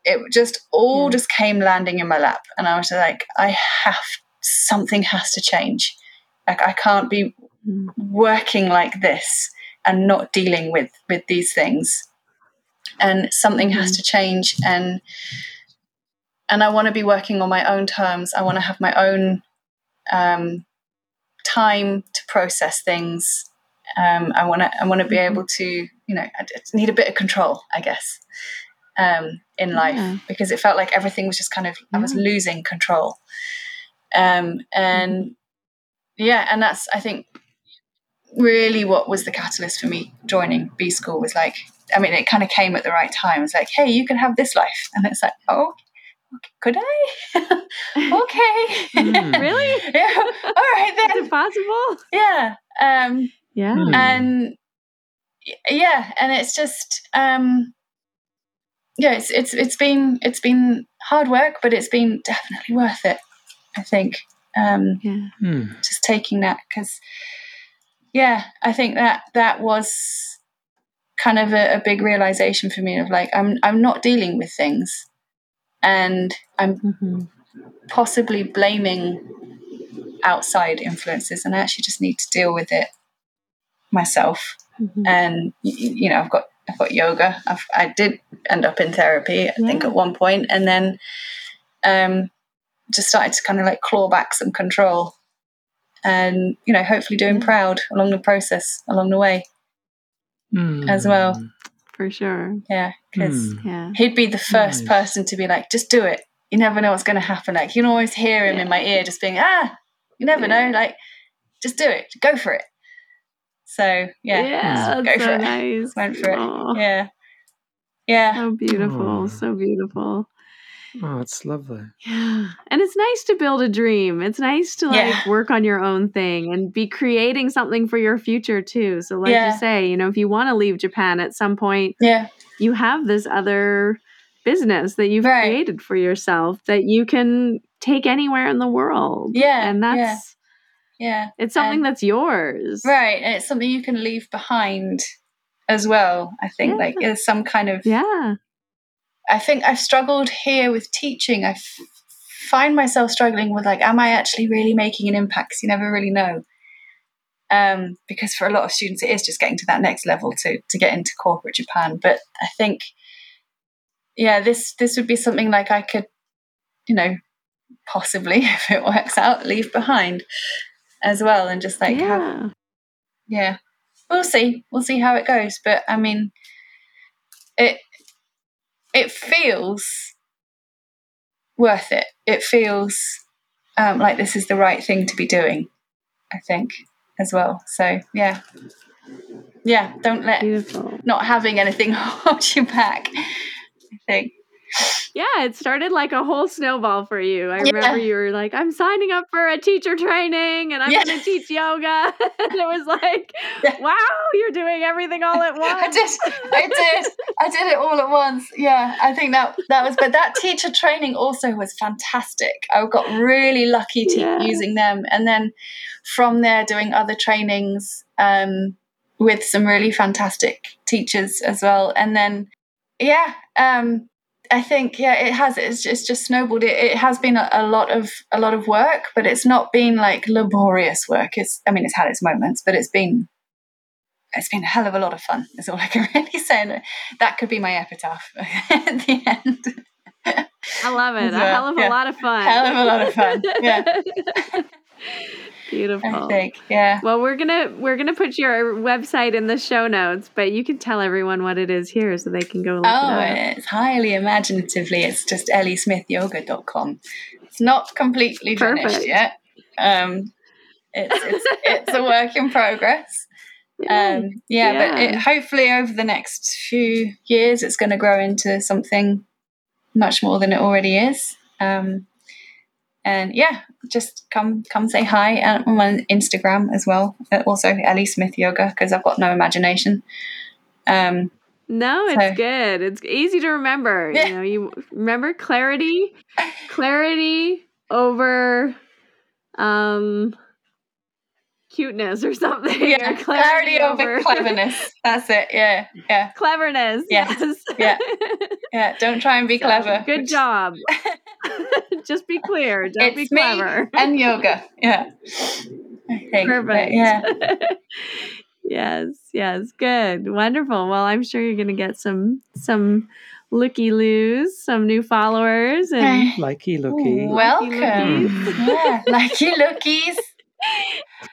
it just all yeah. just came landing in my lap, and I was like, I have something has to change. Like I can't be mm. working like this and not dealing with with these things, and something has to change, and and I want to be working on my own terms. I want to have my own um, time process things Um, I want to I want to be able to you know I need a bit of control, I guess, um, in life Yeah. because it felt like everything was just kind of I was losing control. Um, and yeah, and that's I think really what was the catalyst for me joining B school was like I mean it kind of came at the right time. It's like hey, you can have this life, and it's like oh. Okay, Could I? okay. Hmm. Really? yeah. All right then. Is it possible? Yeah. Um, Yeah. Hmm. and yeah and it's just um yeah it's it's it's been it's been hard work but it's been definitely worth it i think um Yeah. Hmm. just taking that because yeah i think that that was kind of a, a big realization for me of like i'm i'm not dealing with things and i'm Mhm. possibly blaming outside influences and i actually just need to deal with it myself Mhm. and you know i've got i've got yoga I've, i did end up in therapy i think at one point and then um just started to kind of like claw back some control and you know hopefully doing proud along the process along the way Hmm. As well. For sure. yeah because Hmm. Yeah. he'd be the first Nice. person to be like just do it you never know what's going to happen like you can always hear him in my ear just being ah you never know like just do it go for it so yeah, Yeah. go That's for so it nice. went for it yeah yeah So beautiful. Aw. So beautiful. Oh, it's lovely. Yeah. And it's nice to build a dream. It's nice to like Yeah. work on your own thing and be creating something for your future too. So like Yeah. you say, you know, if you want to leave Japan at some point, yeah you have this other business that you've Right. created for yourself that you can take anywhere in the world. Yeah, And that's yeah it's something And- that's yours. right and it's something you can leave behind as well i think Yeah. like there's some kind of Yeah. I think i've struggled here with teaching. I f- find myself struggling with like am i actually really making an impact? 'Cause you never really know. Um, because for a lot of students it is just getting to that next level to to get into corporate japan. But i think yeah this this would be something like i could you know possibly if it works out leave behind as well and just like have yeah. yeah. We'll see. We'll see how it goes. But i mean it it feels worth it. It feels um, like this is the right thing to be doing i think as well. So yeah. Yeah don't let Beautiful. not having anything hold you back i think Yeah, it started like a whole snowball for you. I Yeah. remember you were like, I'm signing up for a teacher training and I'm Yeah. going to teach yoga. and it was like, Yeah. wow, you're doing everything all at once. I did. I did. I did it all at once. Yeah, I think that that was. But that teacher training also was fantastic. I got really lucky to using them, and then from there doing other trainings um, with some really fantastic teachers as well. And then, yeah, um, I think yeah, it has. It's just, it's just snowballed. It, it has been a, a lot of a lot of work, but it's not been like laborious work. It's. I mean, it's had its moments, but it's been it's been a hell of a lot of fun. Is all I can really say. And that could be my epitaph at the end. I love it. A hell of yeah. a lot of fun. Hell of a lot of fun, yeah. Beautiful. I think, yeah. Well, we're gonna we're gonna put your website in the show notes, but you can tell everyone what it is here so they can go look Oh, it up. it's highly imaginatively. It's just elliesmithyoga.com. It's not completely finished Perfect. yet. Um, it's, it's, it's a work in progress. Um, yeah, but it, hopefully over the next few years, it's going to grow into something much more than it already is. Um, and yeah, just come come say hi. And I'm on Instagram as well. Uh, Also, Ellie Smith Yoga because I've got no imagination. Um, No, it's So- good. It's easy to remember. Yeah. You know, you remember clarity, clarity over um cuteness or something. or yeah, clarity over cleverness. That's it. Yeah, yeah, Cleverness. Yes. Yes. Yeah. yeah. Don't try and be So, clever. Good which- job. Just be clear. Don't be It's me clever. and yoga. Yeah, think. Perfect. Yeah. yes, yes, good. Wonderful. Well, I'm sure you're gonna get some some looky loos, some new followers and eh. Likey looky. Welcome. lookies. yeah, likey lookies.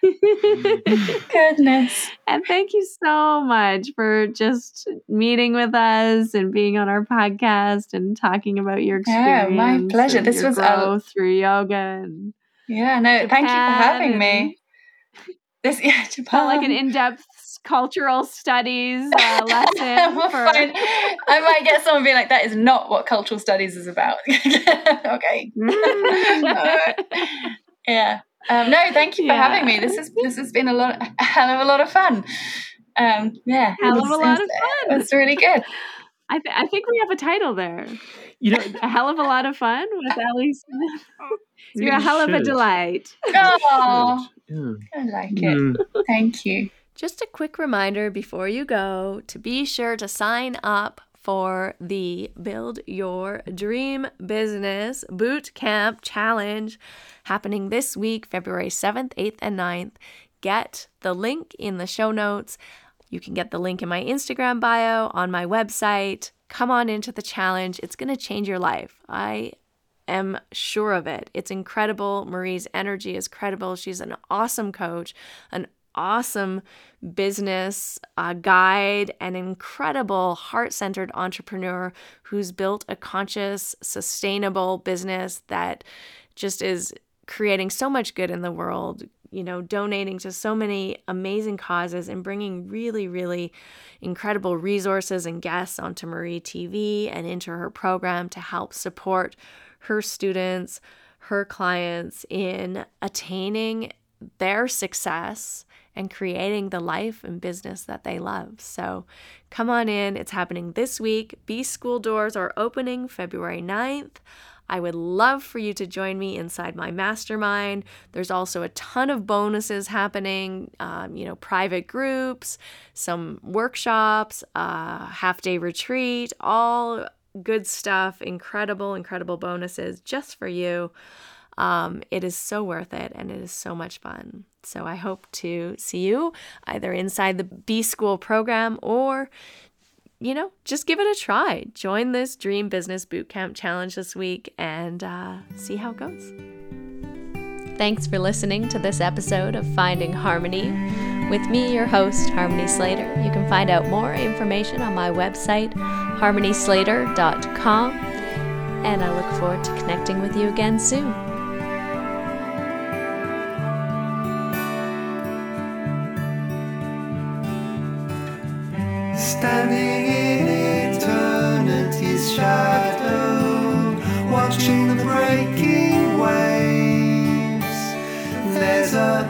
Goodness. And thank you so much for just meeting with us and being on our podcast and talking about your experience. Yeah, my pleasure. This was a, through yoga and yeah. No, Japan thank you for having me. This yeah, Japan. Like an in-depth cultural studies uh, lesson. we'll for... I might get someone being like, "That is not what cultural studies is about." okay. yeah. Um, no, thank you for yeah. having me. This is this has been a lot, a hell of a lot of fun. Um, yeah, hell of a lot of fun. It's really good. I, th- I think we have a title there. You know, a hell of a lot of fun with Ellie Smith. You're a hell of a delight. Oh, yeah. I like it. Mm. Thank you. Just a quick reminder before you go to be sure to sign up for the Build Your Dream Business Boot Camp Challenge happening this week, February 7th, 8th, and 9th. Get the link in the show notes. You can get the link in my Instagram bio on my website. Come on into the challenge. It's going to change your life. I am sure of it. It's incredible. Marie's energy is credible. She's an awesome coach, an awesome business uh, guide, an incredible heart centered entrepreneur who's built a conscious, sustainable business that just is creating so much good in the world, you know, donating to so many amazing causes and bringing really, really incredible resources and guests onto Marie TV and into her program to help support her students, her clients in attaining their success and creating the life and business that they love. So come on in. It's happening this week. B School doors are opening February 9th. I would love for you to join me inside my mastermind. There's also a ton of bonuses happening, um, you know, private groups, some workshops, uh, half day retreat, all good stuff, incredible, incredible bonuses just for you. Um, it is so worth it and it is so much fun. So I hope to see you either inside the B School program or, you know, just give it a try. Join this Dream Business Bootcamp Challenge this week and uh, see how it goes. Thanks for listening to this episode of Finding Harmony. With me, your host, Harmony Slater. You can find out more information on my website, harmonyslater.com, and I look forward to connecting with you again soon. Standing in eternity's shadow, watching the breaking waves. There's a